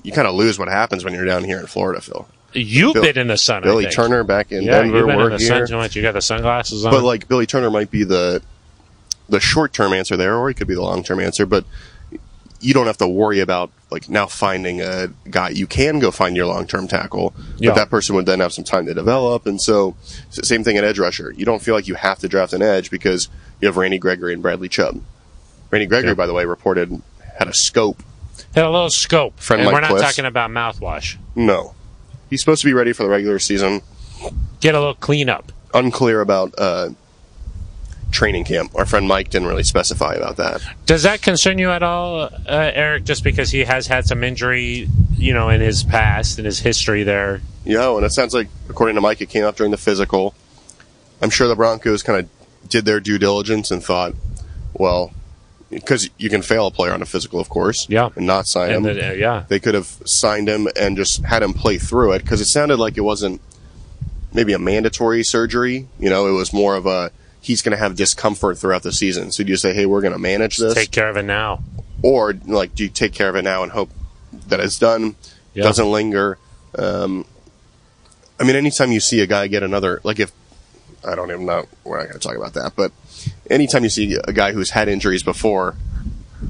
you kind of lose what happens when you're down here in Florida, Phil. You've Bill- been in the sun. I Billy. Turner back in Yeah, Denver. you've been in the here. sun too much. You got the sunglasses on. But like Billy Turner might be the the short term answer there, or he could be the long term answer. But you don't have to worry about like now finding a guy. You can go find your long term tackle, Yeah. but that person would then have some time to develop. And so, same thing at edge rusher. You don't feel like you have to draft an edge because you have Randy Gregory and Bradley Chubb. Randy Gregory, Yeah. by the way, reported had a scope. Had a little scope. Friend and Mike we're not talking about mouthwash. No, he's supposed to be ready for the regular season. Get a little cleanup. Unclear about uh, training camp. Our friend Mike didn't really specify about that. Does that concern you at all, uh, Aric? Just because he has had some injury, you know, in his past, in his history there. Yeah, and it sounds like, according to Mike, it came up during the physical. I'm sure the Broncos kind of did their due diligence and thought, well, because you can fail a player on a physical, of course, Yeah. and not sign And him. uh, yeah, they could have signed him and just had him play through it because it sounded like it wasn't maybe a mandatory surgery. You know, it was more of a he's going to have discomfort throughout the season. So do you say, hey, we're going to manage this, take care of it now. or like do you take care of it now and hope that it's done, Yeah. doesn't linger? Um, I mean, anytime you see a guy get another, like if I don't even know, we're not going to talk about that, but anytime you see a guy who's had injuries before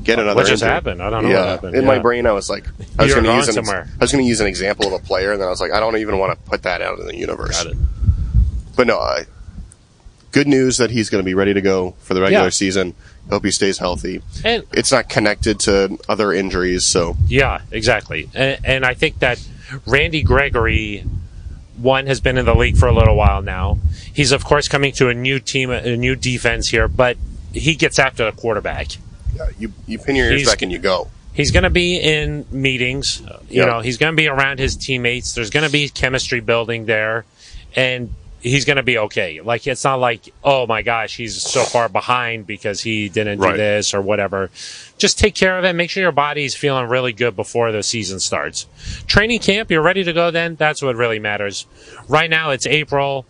get another What just injury- happened? I don't know yeah, what happened. In Yeah. my brain, I was like, I was going to use an, somewhere. I was going to use an example of a player, and then I was like, I don't even want to put that out in the universe. Got it. But no, I, good news that he's going to be ready to go for the regular Yeah. season. Hope he stays healthy. And It's not connected to other injuries, so Yeah, exactly. And, and I think that Randy Gregory, one, has been in the league for a little while now. He's, of course, coming to a new team, a new defense here, but he gets after the quarterback. Yeah, you you pin your ears He's- back and you go. He's going to be in meetings. You Yeah. know, he's going to be around his teammates. There's going to be chemistry building there, and he's going to be okay. Like it's not like, oh my gosh, he's so far behind because he didn't do this or whatever. Just take care of it. Make sure your body's feeling really good before the season starts. Training camp, you're ready to go. Then that's what really matters. Right now, it's April.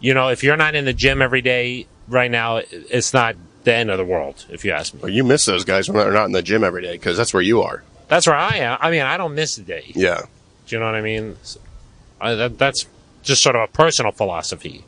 You know, if you're not in the gym every day right now, it's not the end of the world. If you ask me. Well, you miss those guys when they're not in the gym every day because that's where you are. That's where I am. I mean, I don't miss a day. Yeah. Do you know what I mean? I, that, that's just sort of a personal philosophy.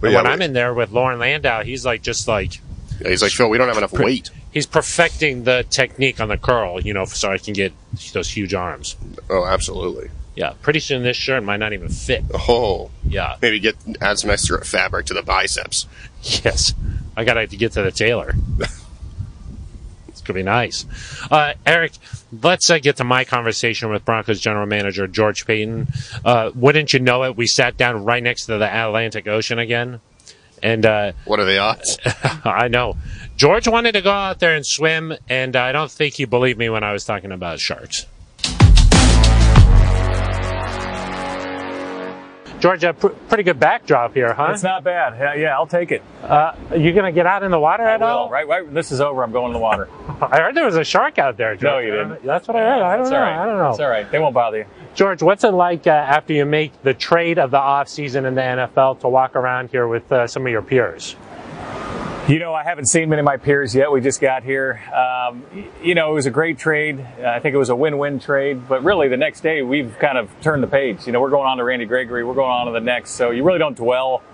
But yeah, when but- I'm in there with Lauren Landau, he's like just like yeah, he's like Phil. We don't have enough weight. he's perfecting the technique on the curl, you know, so I can get those huge arms. Oh, absolutely. Yeah, pretty soon this shirt might not even fit. Oh, Yeah, maybe get add some extra fabric to the biceps. yes, I gotta get to the tailor. it's gonna be nice. Uh, Aric, let's uh, get to my conversation with Broncos general manager George Paton. Uh, wouldn't you know it? We sat down right next to the Atlantic Ocean again, and. Uh, What are the odds? I know. George wanted to go out there and swim, and I don't think he believed me when I was talking about sharks. George, a pr- pretty good backdrop here, huh? It's not bad. Yeah, yeah, I'll take it. Uh, are you going to get out in the water at Well, all? right, right. This is over. I'm going in the water. I heard there was a shark out there, George. No, you didn't. That's what I heard. I don't It's know. right. I don't know. It's all right. They won't bother you. George, what's it like uh, after you make the trade of the offseason in the NFL to walk around here with uh, some of your peers? You know, I haven't seen many of my peers yet. We just got here. Um, you know, it was a great trade. Uh, I think it was a win-win trade. But really, the next day, we've kind of turned the page. You know, we're going on to Randy Gregory. We're going on to the next. So you really don't dwell.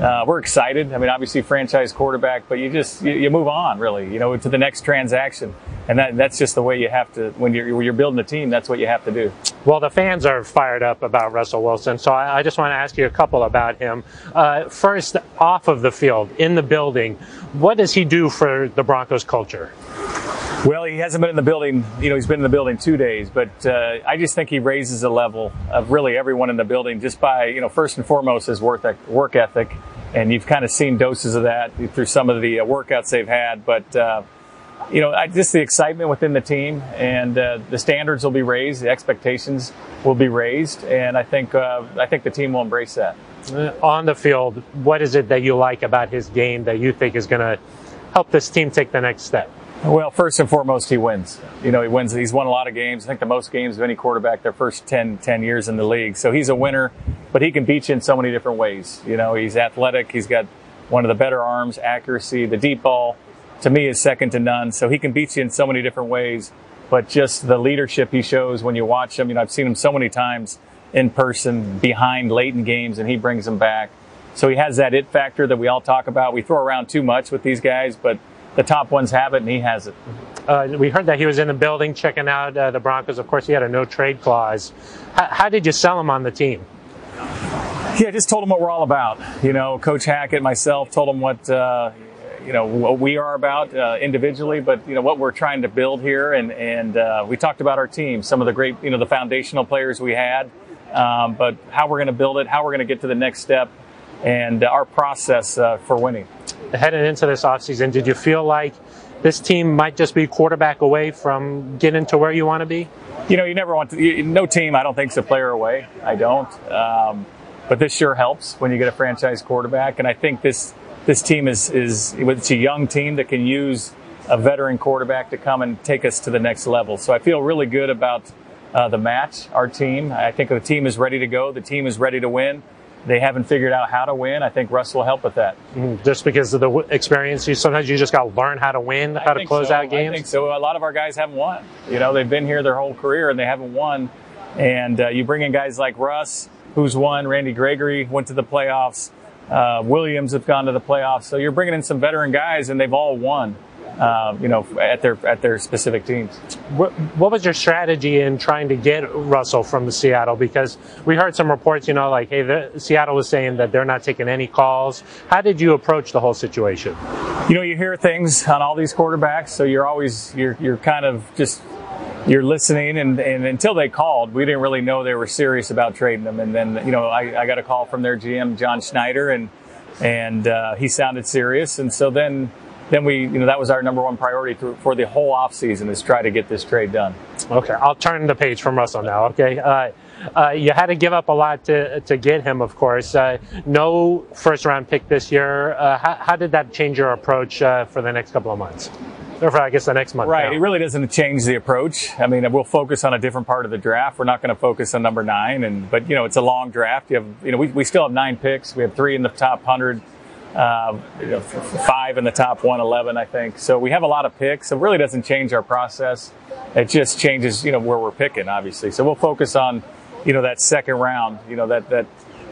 Uh, we're excited. I mean, obviously, franchise quarterback, but you just you, you move on, really. You know, to the next transaction, and that that's just the way you have to when you're when you're building a team. That's what you have to do. Well, the fans are fired up about Russell Wilson, so I, I just want to ask you a couple about him. Uh, first, off of the field, in the building, what does he do for the Broncos culture? Well, he hasn't been in the building. You know, he's been in the building two days, but uh, I just think he raises the level of really everyone in the building just by, you know, first and foremost his work work ethic, and you've kind of seen doses of that through some of the uh, workouts they've had. But uh, you know, I, just the excitement within the team, and uh, the standards will be raised, the expectations will be raised, and I think uh, I think the team will embrace that. Uh, on the field, what is it that you like about his game that you think is going to help this team take the next step? Well, first and foremost, he wins. You know, he wins. He's won a lot of games. I think the most games of any quarterback their first 10, 10 years in the league. So he's a winner, but he can beat you in so many different ways. You know, he's athletic. He's got one of the better arms, accuracy, the deep ball, to me, is second to none. So he can beat you in so many different ways. But just the leadership he shows when you watch him, you know, I've seen him so many times in person behind late in games, and he brings them back. So he has that it factor that we all talk about. We throw around too much with these guys, but the top ones have it, and he has it. Uh, we heard that he was in the building checking out uh, the Broncos. Of course, he had a no trade clause. H- how did you sell him on the team? Yeah, just told him what we're all about. You know, Coach Hackett, myself, told him what uh, you know what we are about uh, individually, but you know what we're trying to build here, and and uh, we talked about our team, some of the great, you know, the foundational players we had, um, but how we're going to build it, how we're going to get to the next step, and uh, our process uh, for winning. Heading into this offseason, did you feel like this team might just be quarterback away from getting to where you want to be? You know, you never want to. You, no team, I don't think, is a player away. I don't. Um, but this sure helps when you get a franchise quarterback, and I think this this team is is it's a young team that can use a veteran quarterback to come and take us to the next level. So I feel really good about uh, the match, our team. I think the team is ready to go. The team is ready to win. They haven't figured out how to win. I think Russ will help with that. Just because of the w- experience, you sometimes you just got to learn how to win, how to close so. out I games. think so. A lot of our guys haven't won. You know, they've been here their whole career and they haven't won. And uh, you bring in guys like Russ, who's won. Randy Gregory went to the playoffs. Uh, Williams have gone to the playoffs. So you're bringing in some veteran guys, and they've all won. Uh, you know, at their at their specific teams. What, what was your strategy in trying to get Russell from the Seattle? Because we heard some reports, you know, like, hey, the, Seattle was saying that they're not taking any calls. How did you approach the whole situation? You know, you hear things on all these quarterbacks, so you're always you're you're kind of just you're listening, and, and until they called, we didn't really know they were serious about trading them. And then you know, I, I got a call from their GM John Schneider, and and uh, he sounded serious, and so then then we, you know, that was our number one priority through, for the whole offseason is try to get this trade done. Okay, I'll turn the page from Russell now. Okay, uh, uh, you had to give up a lot to to get him, of course. Uh, no first round pick this year. Uh, how, how, did that change your approach uh, for the next couple of months? Or for, I guess, the next month. Right. Now? It really doesn't change the approach. I mean, we'll focus on a different part of the draft. We're not going to focus on number nine, and but you know, it's a long draft. You have, you know, we, we still have nine picks. We have three in the top hundred. Uh, you know, five in the top 111, I think. So we have a lot of picks. It really doesn't change our process. It just changes, you know, where we're picking, obviously. So we'll focus on, you know, that second round, you know, that, that,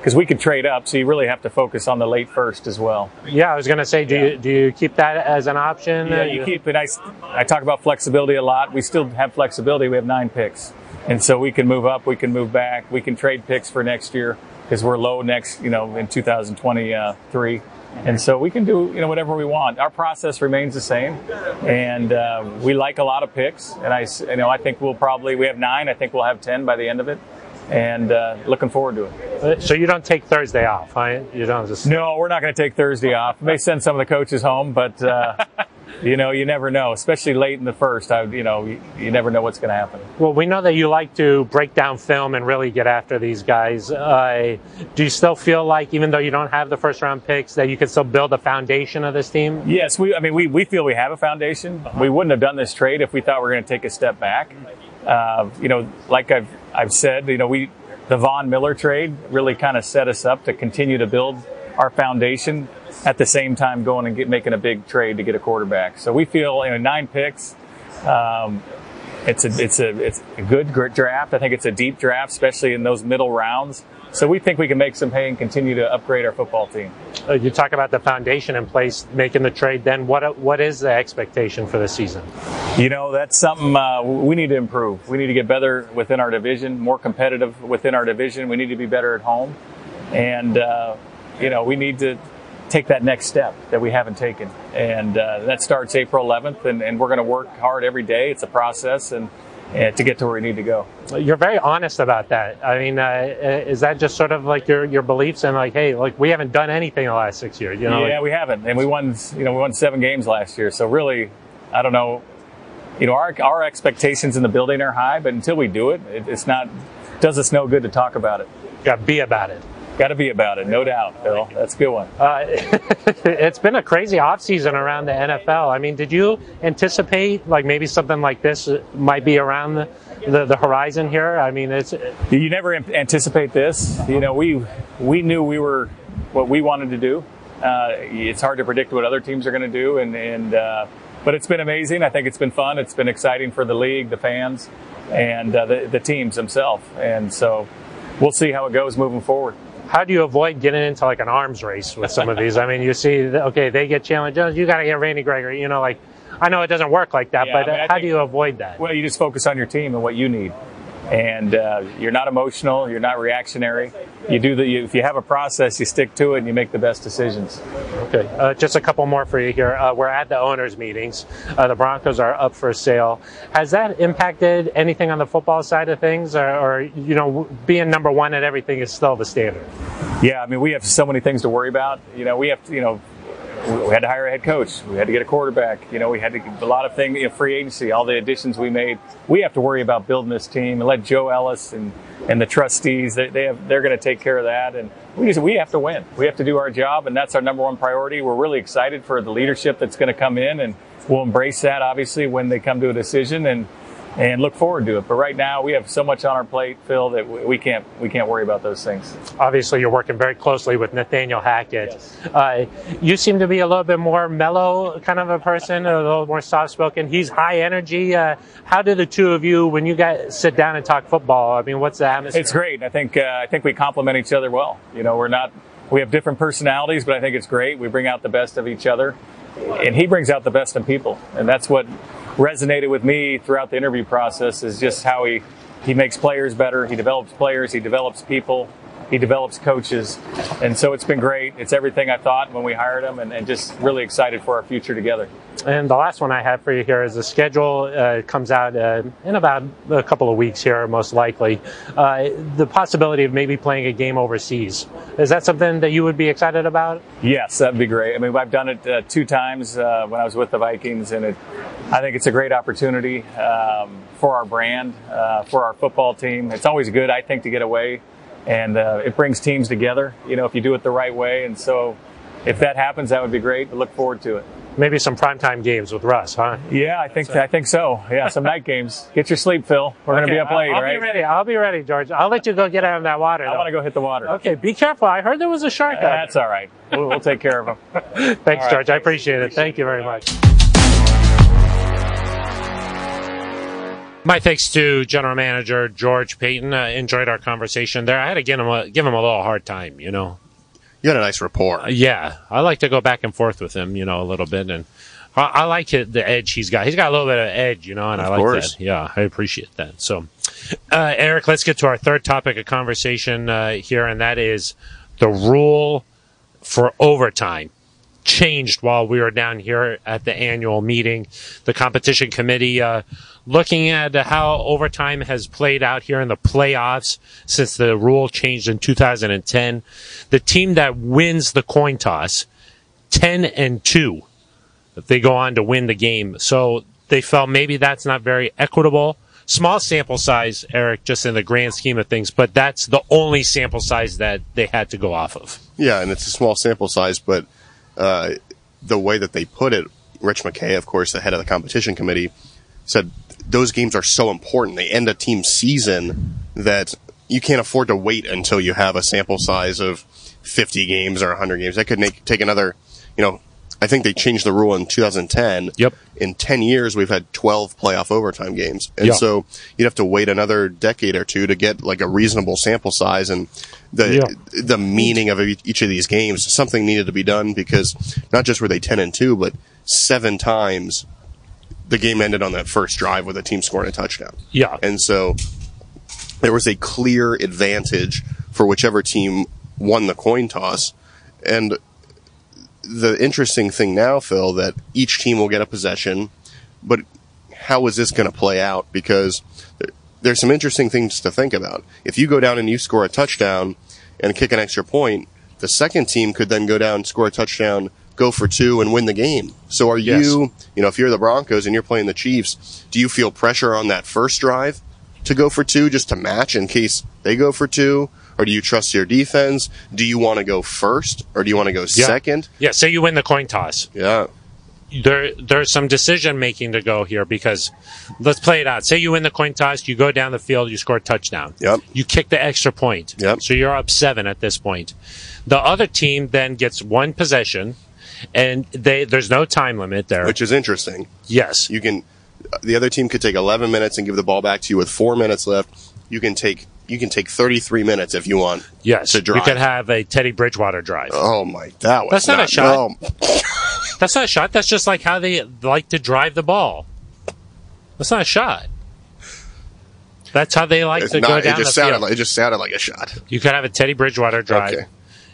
because we could trade up, so you really have to focus on the late first as well. Yeah, I was going to say, do yeah. you do you keep that as an option? Yeah, you keep it. I, I talk about flexibility a lot. We still have flexibility. We have nine picks, and so we can move up, we can move back, we can trade picks for next year because we're low next, you know, in 2023. And so we can do you know whatever we want. Our process remains the same, and uh, we like a lot of picks. And I you know I think we'll probably we have nine. I think we'll have ten by the end of it, and uh, looking forward to it. So you don't take Thursday off, huh? You don't just no. We're not going to take Thursday off. We may send some of the coaches home, but. Uh, you know, you never know, especially late in the first. I, you know, you, you never know what's going to happen. Well, we know that you like to break down film and really get after these guys. Uh, do you still feel like, even though you don't have the first round picks, that you can still build a foundation of this team? Yes, we. I mean, we, we feel we have a foundation. Uh-huh. We wouldn't have done this trade if we thought we were going to take a step back. Uh, you know, like I've I've said, you know, we the Von Miller trade really kind of set us up to continue to build our foundation at the same time going and get, making a big trade to get a quarterback. So we feel you know nine picks. Um, it's a it's a it's a good draft. I think it's a deep draft, especially in those middle rounds. So we think we can make some hay and continue to upgrade our football team. Uh, you talk about the foundation in place, making the trade. Then what what is the expectation for the season? You know that's something uh, we need to improve. We need to get better within our division, more competitive within our division. We need to be better at home, and uh, you know we need to take that next step that we haven't taken. And uh, that starts April 11th, and, and we're going to work hard every day. It's a process, and, to get to where we need to go. You're very honest about that. I mean, uh, uh, is that just sort of like your, your beliefs and like, hey, like we haven't done anything the last six years? You know, yeah, like, we haven't, and we won. You know, we won seven games last year. So really, I don't know. You know, our our expectations in the building are high, but until we do it, it it's not does us no good to talk about it. Got be about it. Got to be about it, no doubt, Bill. That's a good one. Uh, it's been a crazy offseason around the NFL. I mean, did you anticipate like maybe something like this might be around the, the, the horizon here? I mean, it's you never anticipate this. You know, we we knew we were what we wanted to do. Uh, it's hard to predict what other teams are going to do, and and uh, but it's been amazing. I think it's been fun. It's been exciting for the league, the fans, and uh, the the teams themselves. And so we'll see how it goes moving forward how do you avoid getting into like an arms race with some of these? I mean, you see, okay, they get Chandler Jones, you got to get Randy Gregory. You know, like I know it doesn't work like that, yeah, but I mean, how think, do you avoid that? Well, you just focus on your team and what you need and uh, you're not emotional, you're not reactionary. You do the you, if you have a process, you stick to it, and you make the best decisions. Okay, uh, just a couple more for you here. Uh, we're at the owners' meetings. Uh, the Broncos are up for sale. Has that impacted anything on the football side of things, or, or you know, being number one at everything is still the standard? Yeah, I mean, we have so many things to worry about. You know, we have to, you know we had to hire a head coach. We had to get a quarterback. You know, we had to a lot of things. You know, free agency, all the additions we made. We have to worry about building this team and let Joe Ellis and and the trustees they, they have they're going to take care of that. And we just we have to win. We have to do our job, and that's our number one priority. We're really excited for the leadership that's going to come in, and we'll embrace that obviously when they come to a decision and and look forward to it. But right now, we have so much on our plate, Phil, that we can't we can't worry about those things. Obviously, you're working very closely with Nathaniel Hackett. Yes. Uh, you seem to be a little bit more mellow kind of a person, a little more soft spoken. He's high energy. Uh, how do the two of you, when you guys sit down and talk football? I mean, what's the atmosphere? It's great. I think uh, I think we complement each other well. You know, we're not we have different personalities, but I think it's great. We bring out the best of each other, and he brings out the best in people, and that's what resonated with me throughout the interview process is just how he he makes players better. He develops players. He develops people. He develops coaches, and so it's been great. It's everything I thought when we hired him, and, and just really excited for our future together. And the last one I have for you here is the schedule uh, comes out uh, in about a couple of weeks here, most likely. Uh, the possibility of maybe playing a game overseas is that something that you would be excited about? Yes, that'd be great. I mean, I've done it uh, two times uh, when I was with the Vikings, and it, I think it's a great opportunity um, for our brand, uh, for our football team. It's always good, I think, to get away, and it brings teams together. You know, if you do it the right way, and so if that happens, that would be great. I look forward to it maybe some primetime games with Russ, huh? Yeah, I think I think so. Yeah, some night games. Get your sleep, Phil. We're okay, going to be up late, I'll, I'll right? be ready. I'll be ready, George. I'll let you go get out of that water. I want to go hit the water. Okay, be careful. I heard there was a shark. Uh, that's all right. We'll, we'll, take care of him. Thanks, right. George. I appreciate it. Thank you very much. My thanks to General Manager George Paton. Uh, enjoyed our conversation there. I had to give him a, give him a little hard time, you know. You had a nice rapport. Uh, yeah, I like to go back and forth with him, you know, a little bit, and I, I like it, the edge he's got. He's got a little bit of edge, you know, and of I like course. that. Yeah, I appreciate that. So, uh, Aric, let's get to our third topic of conversation uh, here, and that is the rule for overtime changed while we were down here at the annual meeting. The competition committee uh, looking at how overtime has played out here in the playoffs since the rule changed in 2010. The team that wins the coin toss, 10 and 2 they go on to win the game. So they felt maybe that's not very equitable. Small sample size, Aric, just in the grand scheme of things, but that's the only sample size that they had to go off of. Yeah, and it's a small sample size, but uh, the way that they put it, Rich McKay, of course, the head of the competition committee, said those games are so important. They end a team season that you can't afford to wait until you have a sample size of 50 games or 100 games. That could make, take another, you know, I think they changed the rule in 2010. Yep. In 10 years, we've had 12 playoff overtime games. And so you'd have to wait another decade or two to get like a reasonable sample size and the, the meaning of each of these games. Something needed to be done because not just were they 10 and 2, but seven times the game ended on that first drive with a team scoring a touchdown. Yeah. And so there was a clear advantage for whichever team won the coin toss. And the interesting thing now, Phil, that each team will get a possession, but how is this going to play out? Because there's some interesting things to think about. If you go down and you score a touchdown and kick an extra point, the second team could then go down, score a touchdown, go for two, and win the game. So are yes. you, you know, if you're the Broncos and you're playing the Chiefs, do you feel pressure on that first drive to go for two just to match in case they go for two? Or do you trust your defense? Do you want to go first or do you want to go yeah. second? Yeah, say you win the coin toss. Yeah. There, there's some decision making to go here because let's play it out. Say you win the coin toss, you go down the field, you score a touchdown. Yep. You kick the extra point. Yep. So you're up seven at this point. The other team then gets one possession, and they there's no time limit there, which is interesting. Yes. You can. The other team could take 11 minutes and give the ball back to you with four minutes left. You can take you can take 33 minutes if you want. Yes, to drive. you could have a Teddy Bridgewater drive. Oh my, that was that's not, not a shot. No. that's not a shot. That's just like how they like to drive the ball. That's not a shot. That's how they like it's to not, go down it just the sounded field. Like, it just sounded like a shot. You could have a Teddy Bridgewater drive. Okay.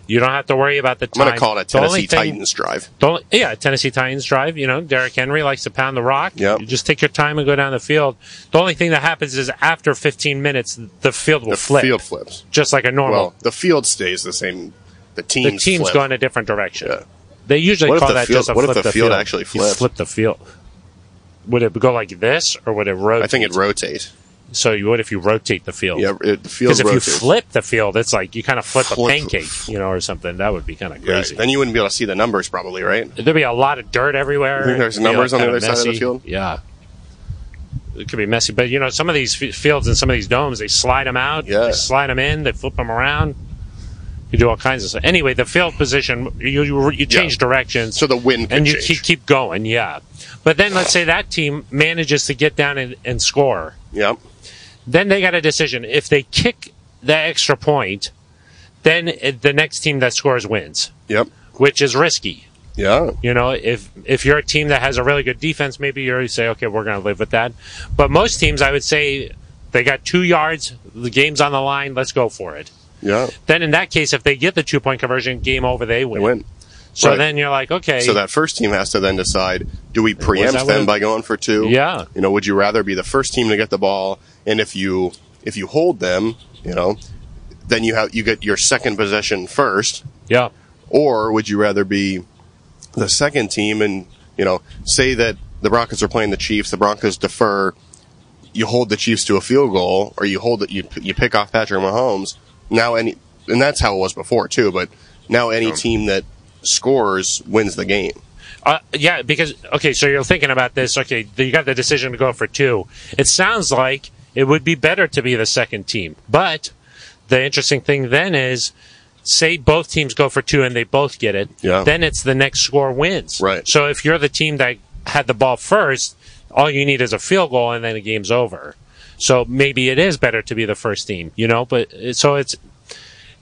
You don't have to worry about the time. I'm going to call it a Tennessee Titans drive. Don't, yeah, Tennessee Titans drive. You know, Derrick Henry likes to pound the rock. Yep. You just take your time and go down the field. The only thing that happens is after 15 minutes, the field will the flip. field flips. Just like a normal. Well, the field stays the same. The teams The teams flip. go in a different direction. Yeah. They usually what call that field, just a what flip if the, the field, field actually flips? flip the field. Would it go like this, or would it rotate? I think it rotate. So you would if you rotate the field. Yeah, it, the field. Because if rotates. you flip the field, it's like you kind of flip, flip a pancake, you know, or something. That would be kind of crazy. Then you wouldn't be able to see the numbers, probably, right? There'd be a lot of dirt everywhere. there's numbers on the other messy. side of the field. Yeah, it could be messy, but you know, some of these fields and some of these domes, they slide them out. Yeah. They slide them in. They flip them around. You do all kinds of stuff. Anyway, the field position, you you, you change yeah. directions. So the wind and you keep, keep going. Yeah, but then let's say that team manages to get down and, and score. Yep then they got a decision. If they kick the extra point, then it, the next team that scores wins. Yep. Which is risky. Yeah. You know, if if you're a team that has a really good defense, maybe you say, okay, we're going to live with that. But most teams, I would say, they got two yards, the game's on the line, let's go for it. Yeah. then in that case, if they get the two point conversion, game over, they win. They win. So Right. then you're like, okay, So that first team has to then decide: do we preempt them by going for two? Yeah. You know, would you rather be the first team to get the ball, and if you if you hold them, you know, then you have you get your second possession first, yeah, or would you rather be the second team and you know say that the Broncos are playing the Chiefs, the Broncos defer, you hold the Chiefs to a field goal, or you hold it, you you pick off Patrick Mahomes. Now any and that's how it was before too, but now any team that scores wins the game. Uh, yeah, because okay, so you're thinking about this. Okay, you got the decision to go for two. It sounds like it would be better to be the second team, but the interesting thing then is, say both teams go for two and they both get it. Yeah. Then it's the next score wins. Right. So if you're the team that had the ball first, all you need is a field goal and then the game's over. So maybe it is better to be the first team, you know. But so it's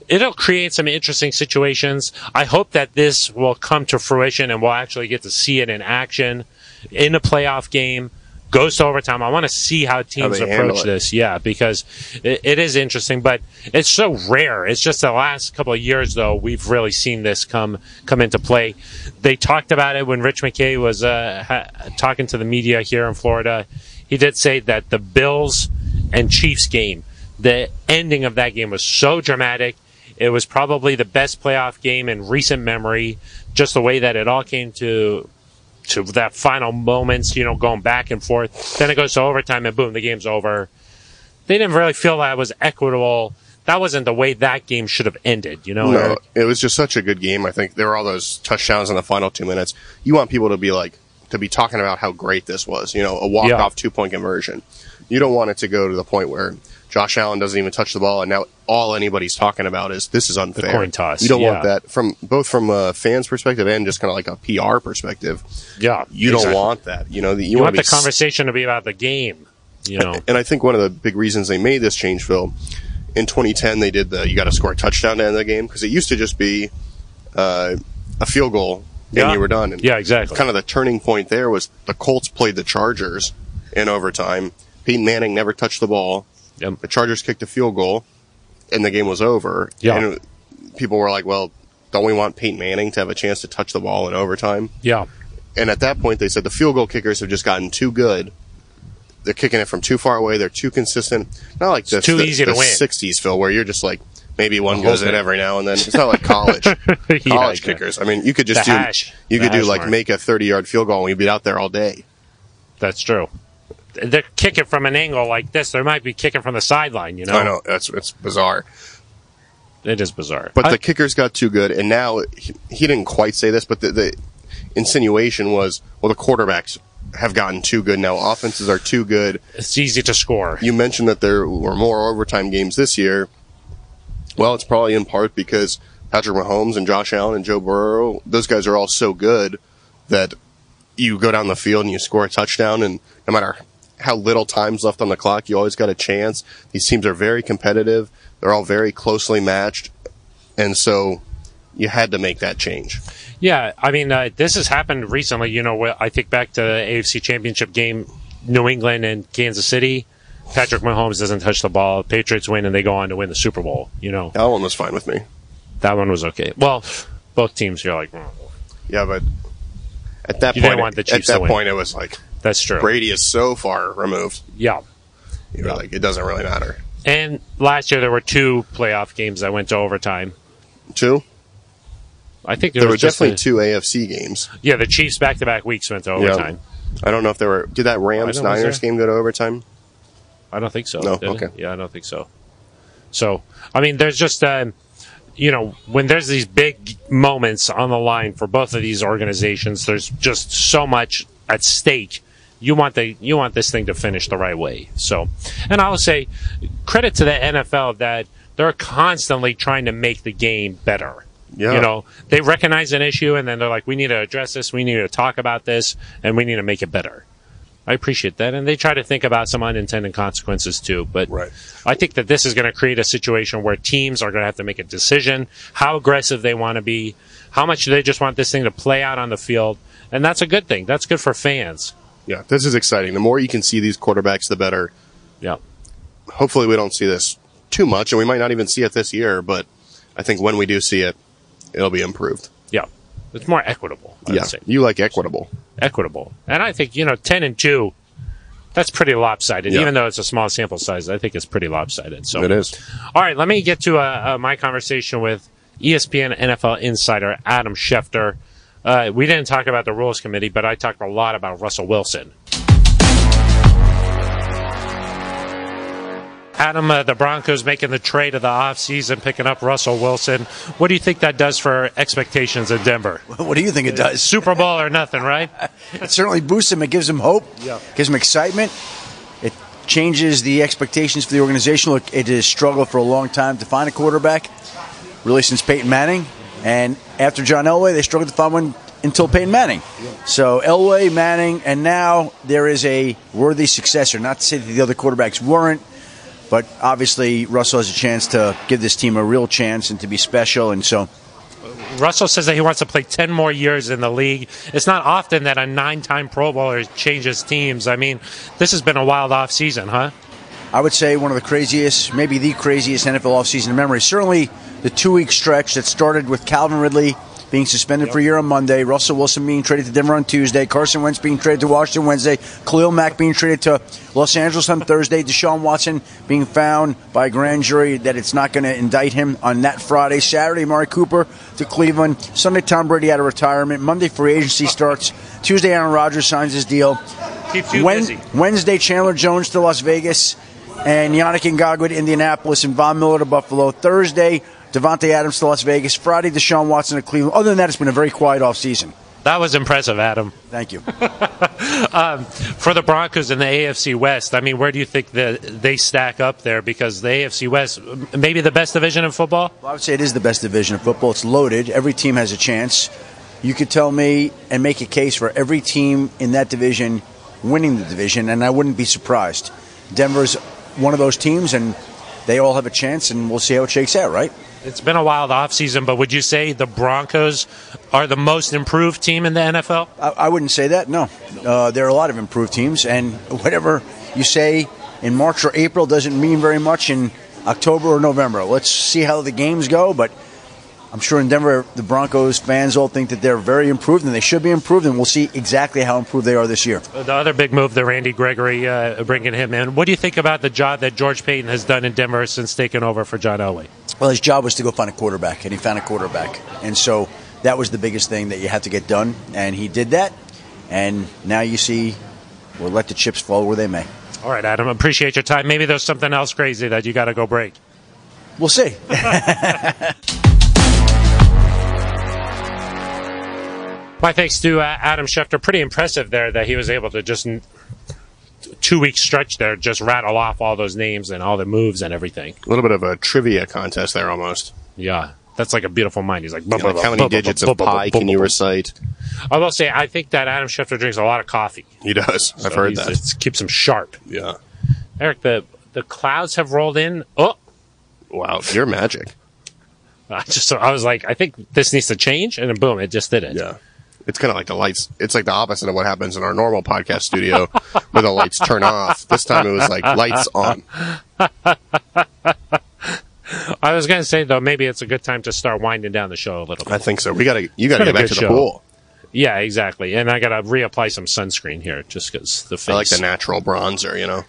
it'll create some interesting situations. I hope that this will come to fruition and we'll actually get to see it in action in a playoff game. Goes to overtime. I want to see how teams handle approach this. Yeah, because it, it is interesting, but it's so rare. It's just the last couple of years, though, we've really seen this come come into play. They talked about it when Rich McKay was uh, ha- talking to the media here in Florida. He did say that the Bills and Chiefs game, the ending of that game was so dramatic. It was probably the best playoff game in recent memory. Just the way that it all came to to that final moments, you know, going back and forth. Then it goes to overtime, and boom, the game's over. They didn't really feel that was equitable. That wasn't the way that game should have ended. You know, No, Aric? it was just such a good game. I think there were all those touchdowns in the final two minutes. You want people to be like to be talking about how great this was. You know, a walk off two point conversion. You don't want it to go to the point where Josh Allen doesn't even touch the ball, and now all anybody's talking about is this is unfair. coin toss, You don't want that from both from a fan's perspective and just kind of like a PR perspective. yeah, You exactly. don't want that. You know, you, You want want the conversation to be about the game. You know, and I think one of the big reasons they made this change, Phil, in 2010 they did the you got to score a touchdown to end the game because it used to just be uh, a field goal and you were done. And Yeah, exactly. Kind of the turning point there was the Colts played the Chargers in overtime. Peyton Manning never touched the ball. Yep. The Chargers kicked a field goal, and the game was over. Yeah. And it- people were like, "Well, don't we want Peyton Manning to have a chance to touch the ball in overtime?" yeah, And at that point, they said the field goal kickers have just gotten too good. They're kicking it from too far away. They're too consistent. Not like the, too the, easy to the win. 60s, Phil, where you're just like, maybe one goes in every now and then. It's not like college. college Yeah. kickers. I mean, you could just The do, hash. you The could do like mark. make a 30 yard field goal and you'd be out there all day. that's true. They're kicking from an angle like this. They might be kicking from the sideline. You know, I know. That's, it's bizarre. it is bizarre. But I- the kickers got too good, and now he, he didn't quite say this, but the, the insinuation was, well, the quarterbacks have gotten too good now. Offenses are too good. it's easy to score. You mentioned that there were more overtime games this year. Well, it's probably in part because Patrick Mahomes and Josh Allen and Joe Burrow, those guys are all so good that you go down the field and you score a touchdown, and no matter how little time's left on the clock, you always got a chance. These teams are very competitive. They're all very closely matched. And so you had to make that change. Yeah, I mean, uh, this has happened recently. You know, I think back to the AFC Championship game, New England and Kansas City. Patrick Mahomes doesn't touch the ball. Patriots win, and they go on to win the Super Bowl. You know, That one was fine with me. that one was okay. Well, both teams, you're like, "Mm, Yeah, but at that You point, want the at that point, it was like that's true. Brady is so far removed. Yeah. You were like, it doesn't really matter. And last year there were two playoff games that went to overtime. Two? I think there, There were definitely two AFC games. Yeah, the Chiefs back to back weeks went to overtime. I don't know if there were. Did that Rams I don't- was Niners game go to overtime? I don't think so. No? did it? Okay. Yeah, I don't think so. So, I mean, there's just, um, you know, when there's these big moments on the line for both of these organizations, there's just so much at stake. You want the you want this thing to finish the right way. So, and I will say, credit to the NFL that they're constantly trying to make the game better. Yeah. You know, they recognize an issue and then they're like, we need to address this, we need to talk about this, and we need to make it better. I appreciate that. And they try to think about some unintended consequences too. But Right. I think that this is going to create a situation where teams are going to have to make a decision how aggressive they want to be, how much do they just want this thing to play out on the field. And that's a good thing. That's good for fans. Yeah, this is exciting. The more you can see these quarterbacks, the better. Yeah. Hopefully, we don't see this too much, and we might not even see it this year. But I think when we do see it, it'll be improved. Yeah, it's more equitable. I yeah, would say. you like equitable. equitable, and I think you know ten and two. That's pretty lopsided, Yeah. even though it's a small sample size. I think it's pretty lopsided. So It is. All right, let me get to uh, uh, my conversation with ESPN NFL insider Adam Schefter. Uh, we didn't talk about the rules committee, but I talked a lot about Russell Wilson. Adam, uh, the Broncos making the trade of the offseason, picking up Russell Wilson. What do you think that does for expectations in Denver? What do you think it does? Super Bowl or nothing, right? It certainly boosts him. It gives him hope. yeah. Gives him excitement. It changes the expectations for the organization. Look, it has struggled for a long time to find a quarterback, really since Peyton Manning. And after John Elway, they struggled to find one until Peyton Manning. So Elway, Manning, and now there is a worthy successor. Not to say that the other quarterbacks weren't, but obviously Russell has a chance to give this team a real chance and to be special. And so Russell says that he wants to play 10 more years in the league. It's not often that a nine time Pro Bowler changes teams. I mean, this has been a wild offseason, huh? I would say one of the craziest, maybe the craziest NFL offseason in memory. Certainly the two week stretch that started with Calvin Ridley being suspended for a year on Monday, Russell Wilson being traded to Denver on Tuesday, Carson Wentz being traded to Washington Wednesday, Khalil Mack being traded to Los Angeles on Thursday, Deshaun Watson being found by a grand jury that it's not going to indict him on that Friday, Saturday, Mari Cooper to Cleveland, Sunday, Tom Brady out of retirement, Monday, free agency starts, Tuesday, Aaron Rodgers signs his deal. Keeps you Wen- busy. Wednesday, Chandler Jones to Las Vegas, and Yannick Ngakoue to Indianapolis, and Von Miller to Buffalo. Thursday, Davante Adams to Las Vegas. Friday, Deshaun Watson to Cleveland. Other than that, it's been a very quiet offseason. That was impressive, Adam. Thank you. Um, for the Broncos in the AFC West, I mean, where do you think that they stack up there? Because the AFC West, maybe the best division in football? Well, I would say it is the best division of football. It's loaded. Every team has a chance. You could tell me and make a case for every team in that division winning the division, and I wouldn't be surprised. Denver's one of those teams, and they all have a chance, and we'll see how it shakes out, right? It's been a wild offseason, but would you say the Broncos are the most improved team in the NFL? I, I wouldn't say that. No, uh, there are a lot of improved teams, and whatever you say in March or April doesn't mean very much in October or November. Let's see how the games go, but I'm sure in Denver, the Broncos fans all think that they're very improved, and they should be improved, and we'll see exactly how improved they are this year. The other big move, the Randy Gregory uh, bringing him in. What do you think about the job that George Paton has done in Denver since taking over for John Elway? Well, his job was to go find a quarterback, and he found a quarterback, and so that was the biggest thing that you had to get done, and he did that, and now you see, we'll let the chips fall where they may. All right, Adam, appreciate your time. Maybe there's something else crazy that you got to go break. We'll see. My thanks to uh, Adam Schefter. Pretty impressive there that he was able to just two week stretch there, just rattle off all those names and all the moves and everything. A little bit of a trivia contest there almost. Yeah, that's like a beautiful mind. He's like, know, like how many digits of pi can you recite? I will say, I think that Adam Schefter drinks a lot of coffee. He does. I've heard that. It keeps him sharp. Yeah. Aric, the the clouds have rolled in. Oh, Wow, you're magic. I just I was like, I think this needs to change, and then boom, it just did it. Yeah. It's kind of like the lights. It's like the opposite of what happens in our normal podcast studio where the lights turn off. This time it was like lights on. I was going to say though, maybe it's a good time to start winding down the show a little bit. I think so. We got to, you got to Been get back to the show. pool. Yeah, exactly. And I got to reapply some sunscreen here just because the face. I like the natural bronzer, you know.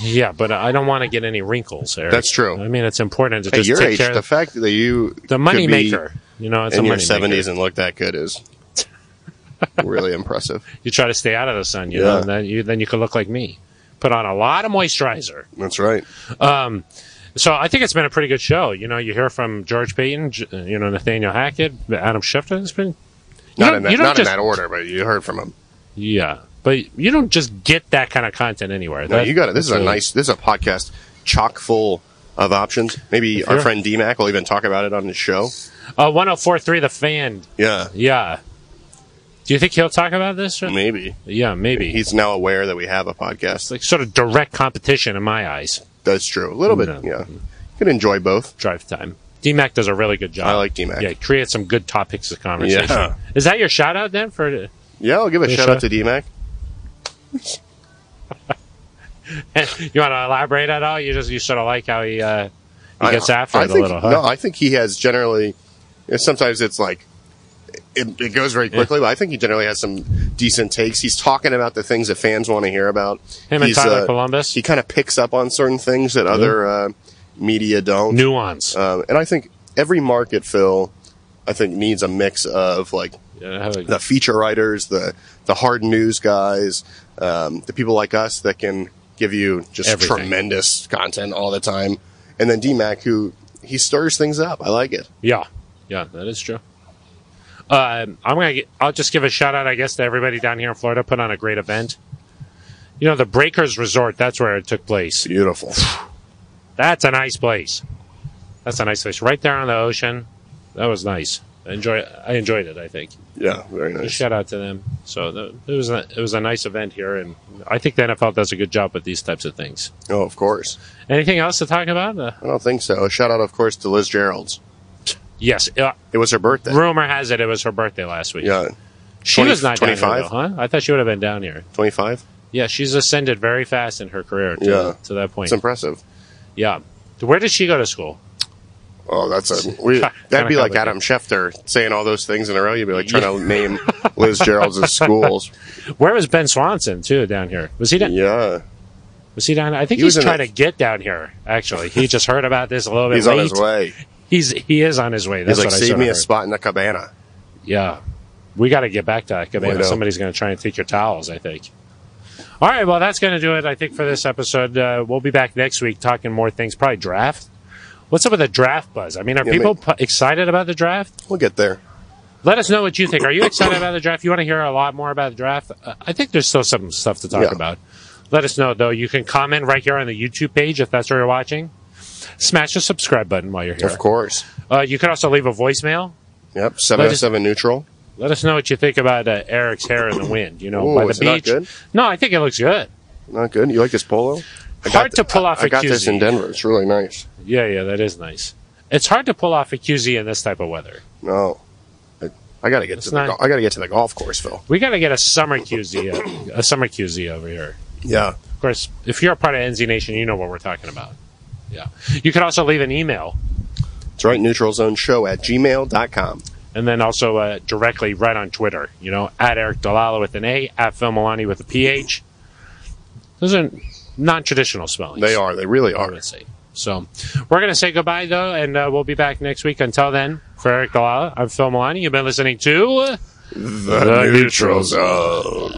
Yeah, but I don't want to get any wrinkles. Aric. That's true. I mean, it's important to At just your take age, care the fact that you the money maker. You know, it's in a your seventies and look that good is really impressive. You try to stay out of the sun, you Yeah. know, and then you then you could look like me. Put on a lot of moisturizer. That's right. So I think it's been a pretty good show. You know, you hear from George Paton, you know, Nathaniel Hackett, Adam Schefter. It's been Not in that, don't just- in that order, but you heard from him. yeah, but you don't just get that kind of content anywhere. No, That- you got it. This is a that's nice. This is a podcast chock full of options. Maybe our friend DMAC will even talk about it on his show. Uh, 1043 The Fan. Yeah, Yeah. Do you think he'll talk about this? maybe Yeah, maybe. he's now aware that we have a podcast. It's like sort of direct competition in my eyes. That's true. A little bit. No. Yeah, you can enjoy both. Drive time. DMAC does a really good job. I like DMAC. Yeah, create some good topics of conversation. Yeah. Is that your shout out then for Yeah, I'll give a Yeah, shout out to DMAC. you want to elaborate at all? You just you sort of like how he uh, He gets after I it think, a little, huh? No, I think he has generally. Sometimes it's like it, it goes very quickly, but I think he generally has some decent takes. He's talking about the things that fans want to hear about. Him and Tyler uh, Polumbus. He kind of picks up on certain things that other uh, media don't. Nuance. Um, and I think every market, Phil, I think needs a mix of like Yeah, the feature writers, the the hard news guys, um, the people like us that can give you just Everything. tremendous content all the time, and then DMAC who he stirs things up. I like it. Yeah, yeah, that is true. Uh, I'm gonna. Get, I'll just give a shout out, I guess, to everybody down here in Florida. Put on a great event. You know, the Breakers Resort. That's where it took place. Beautiful. That's a nice place. That's a nice place, right there on the ocean. That was nice. I enjoy. I enjoyed it. I think. Yeah, very Just nice. shout out to them. So the, it was a, it was a nice event here, and I think the NFL does a good job with these types of things. Oh, of course. Anything else to talk about? Uh, I don't think so. A shout out, of course, to Liz Gerald's. Yes. Uh, It was her birthday. rumor has it it was her birthday last week. Yeah, she 20 was not 25? huh? I thought she would have been down here. twenty five. Yeah, she's ascended very fast in her career to, Yeah. to that point. It's impressive. yeah. Where did she go to school? Oh, that's a we, that'd be like Adam Schefter saying all those things in a row. You'd be like trying to name Liz Gerald's schools. Where was Ben Swanson too down here? Was he down? Yeah, Was he down? I think He was he's in trying the- to get down here. Actually, he just heard about this a little bit he's late. on his way. He's he is on his way. That's He's like, what I save sort me a spot in the cabana. Yeah, we got to get back to that cabana. Somebody's going to try and take your towels. I think. All right, well, that's going to do it. I think for this episode, uh, we'll be back next week talking more things. Probably draft. What's up with the draft buzz? I mean, are Yeah, people excited about the draft? We'll get there. Let us know what you think. Are you excited about the draft? You want to hear a lot more about the draft? Uh, I think there's still some stuff to talk Yeah. about. Let us know, though. You can comment right here on the YouTube page if that's where you're watching. Smash the subscribe button while you're here. Of course. Uh, you can also leave a voicemail. Yep. Seven oh seven neutral. Let us know what you think about uh, Aric's hair in the wind. You know, Ooh, by the is it not beach. good? No, I think it looks good. Not good. You like this polo? I Hard got to pull off I a got this QZ. in Denver. It's really nice. Yeah, yeah, that is nice. It's hard to pull off a QZ in this type of weather. No, I, I got to get It's to the not- go- I got to get to the golf course, Phil. We got to get a summer QZ, uh, a summer QZ over here. Yeah. Of course, if you're a part of NZ Nation, you know what we're talking about. Yeah. You can also leave an email It's right. Neutral Zone Show at gmail.com. and then also uh, directly right on Twitter. You know, at Aric DiLalla with an A, at Phil Milani with a PH. Those are non-traditional spellings. They are. They really I are. would say. So we're going to say goodbye though, and uh, we'll be back next week. Until then, for Aric DiLalla, I'm Phil Milani. You've been listening to The Neutral Zone.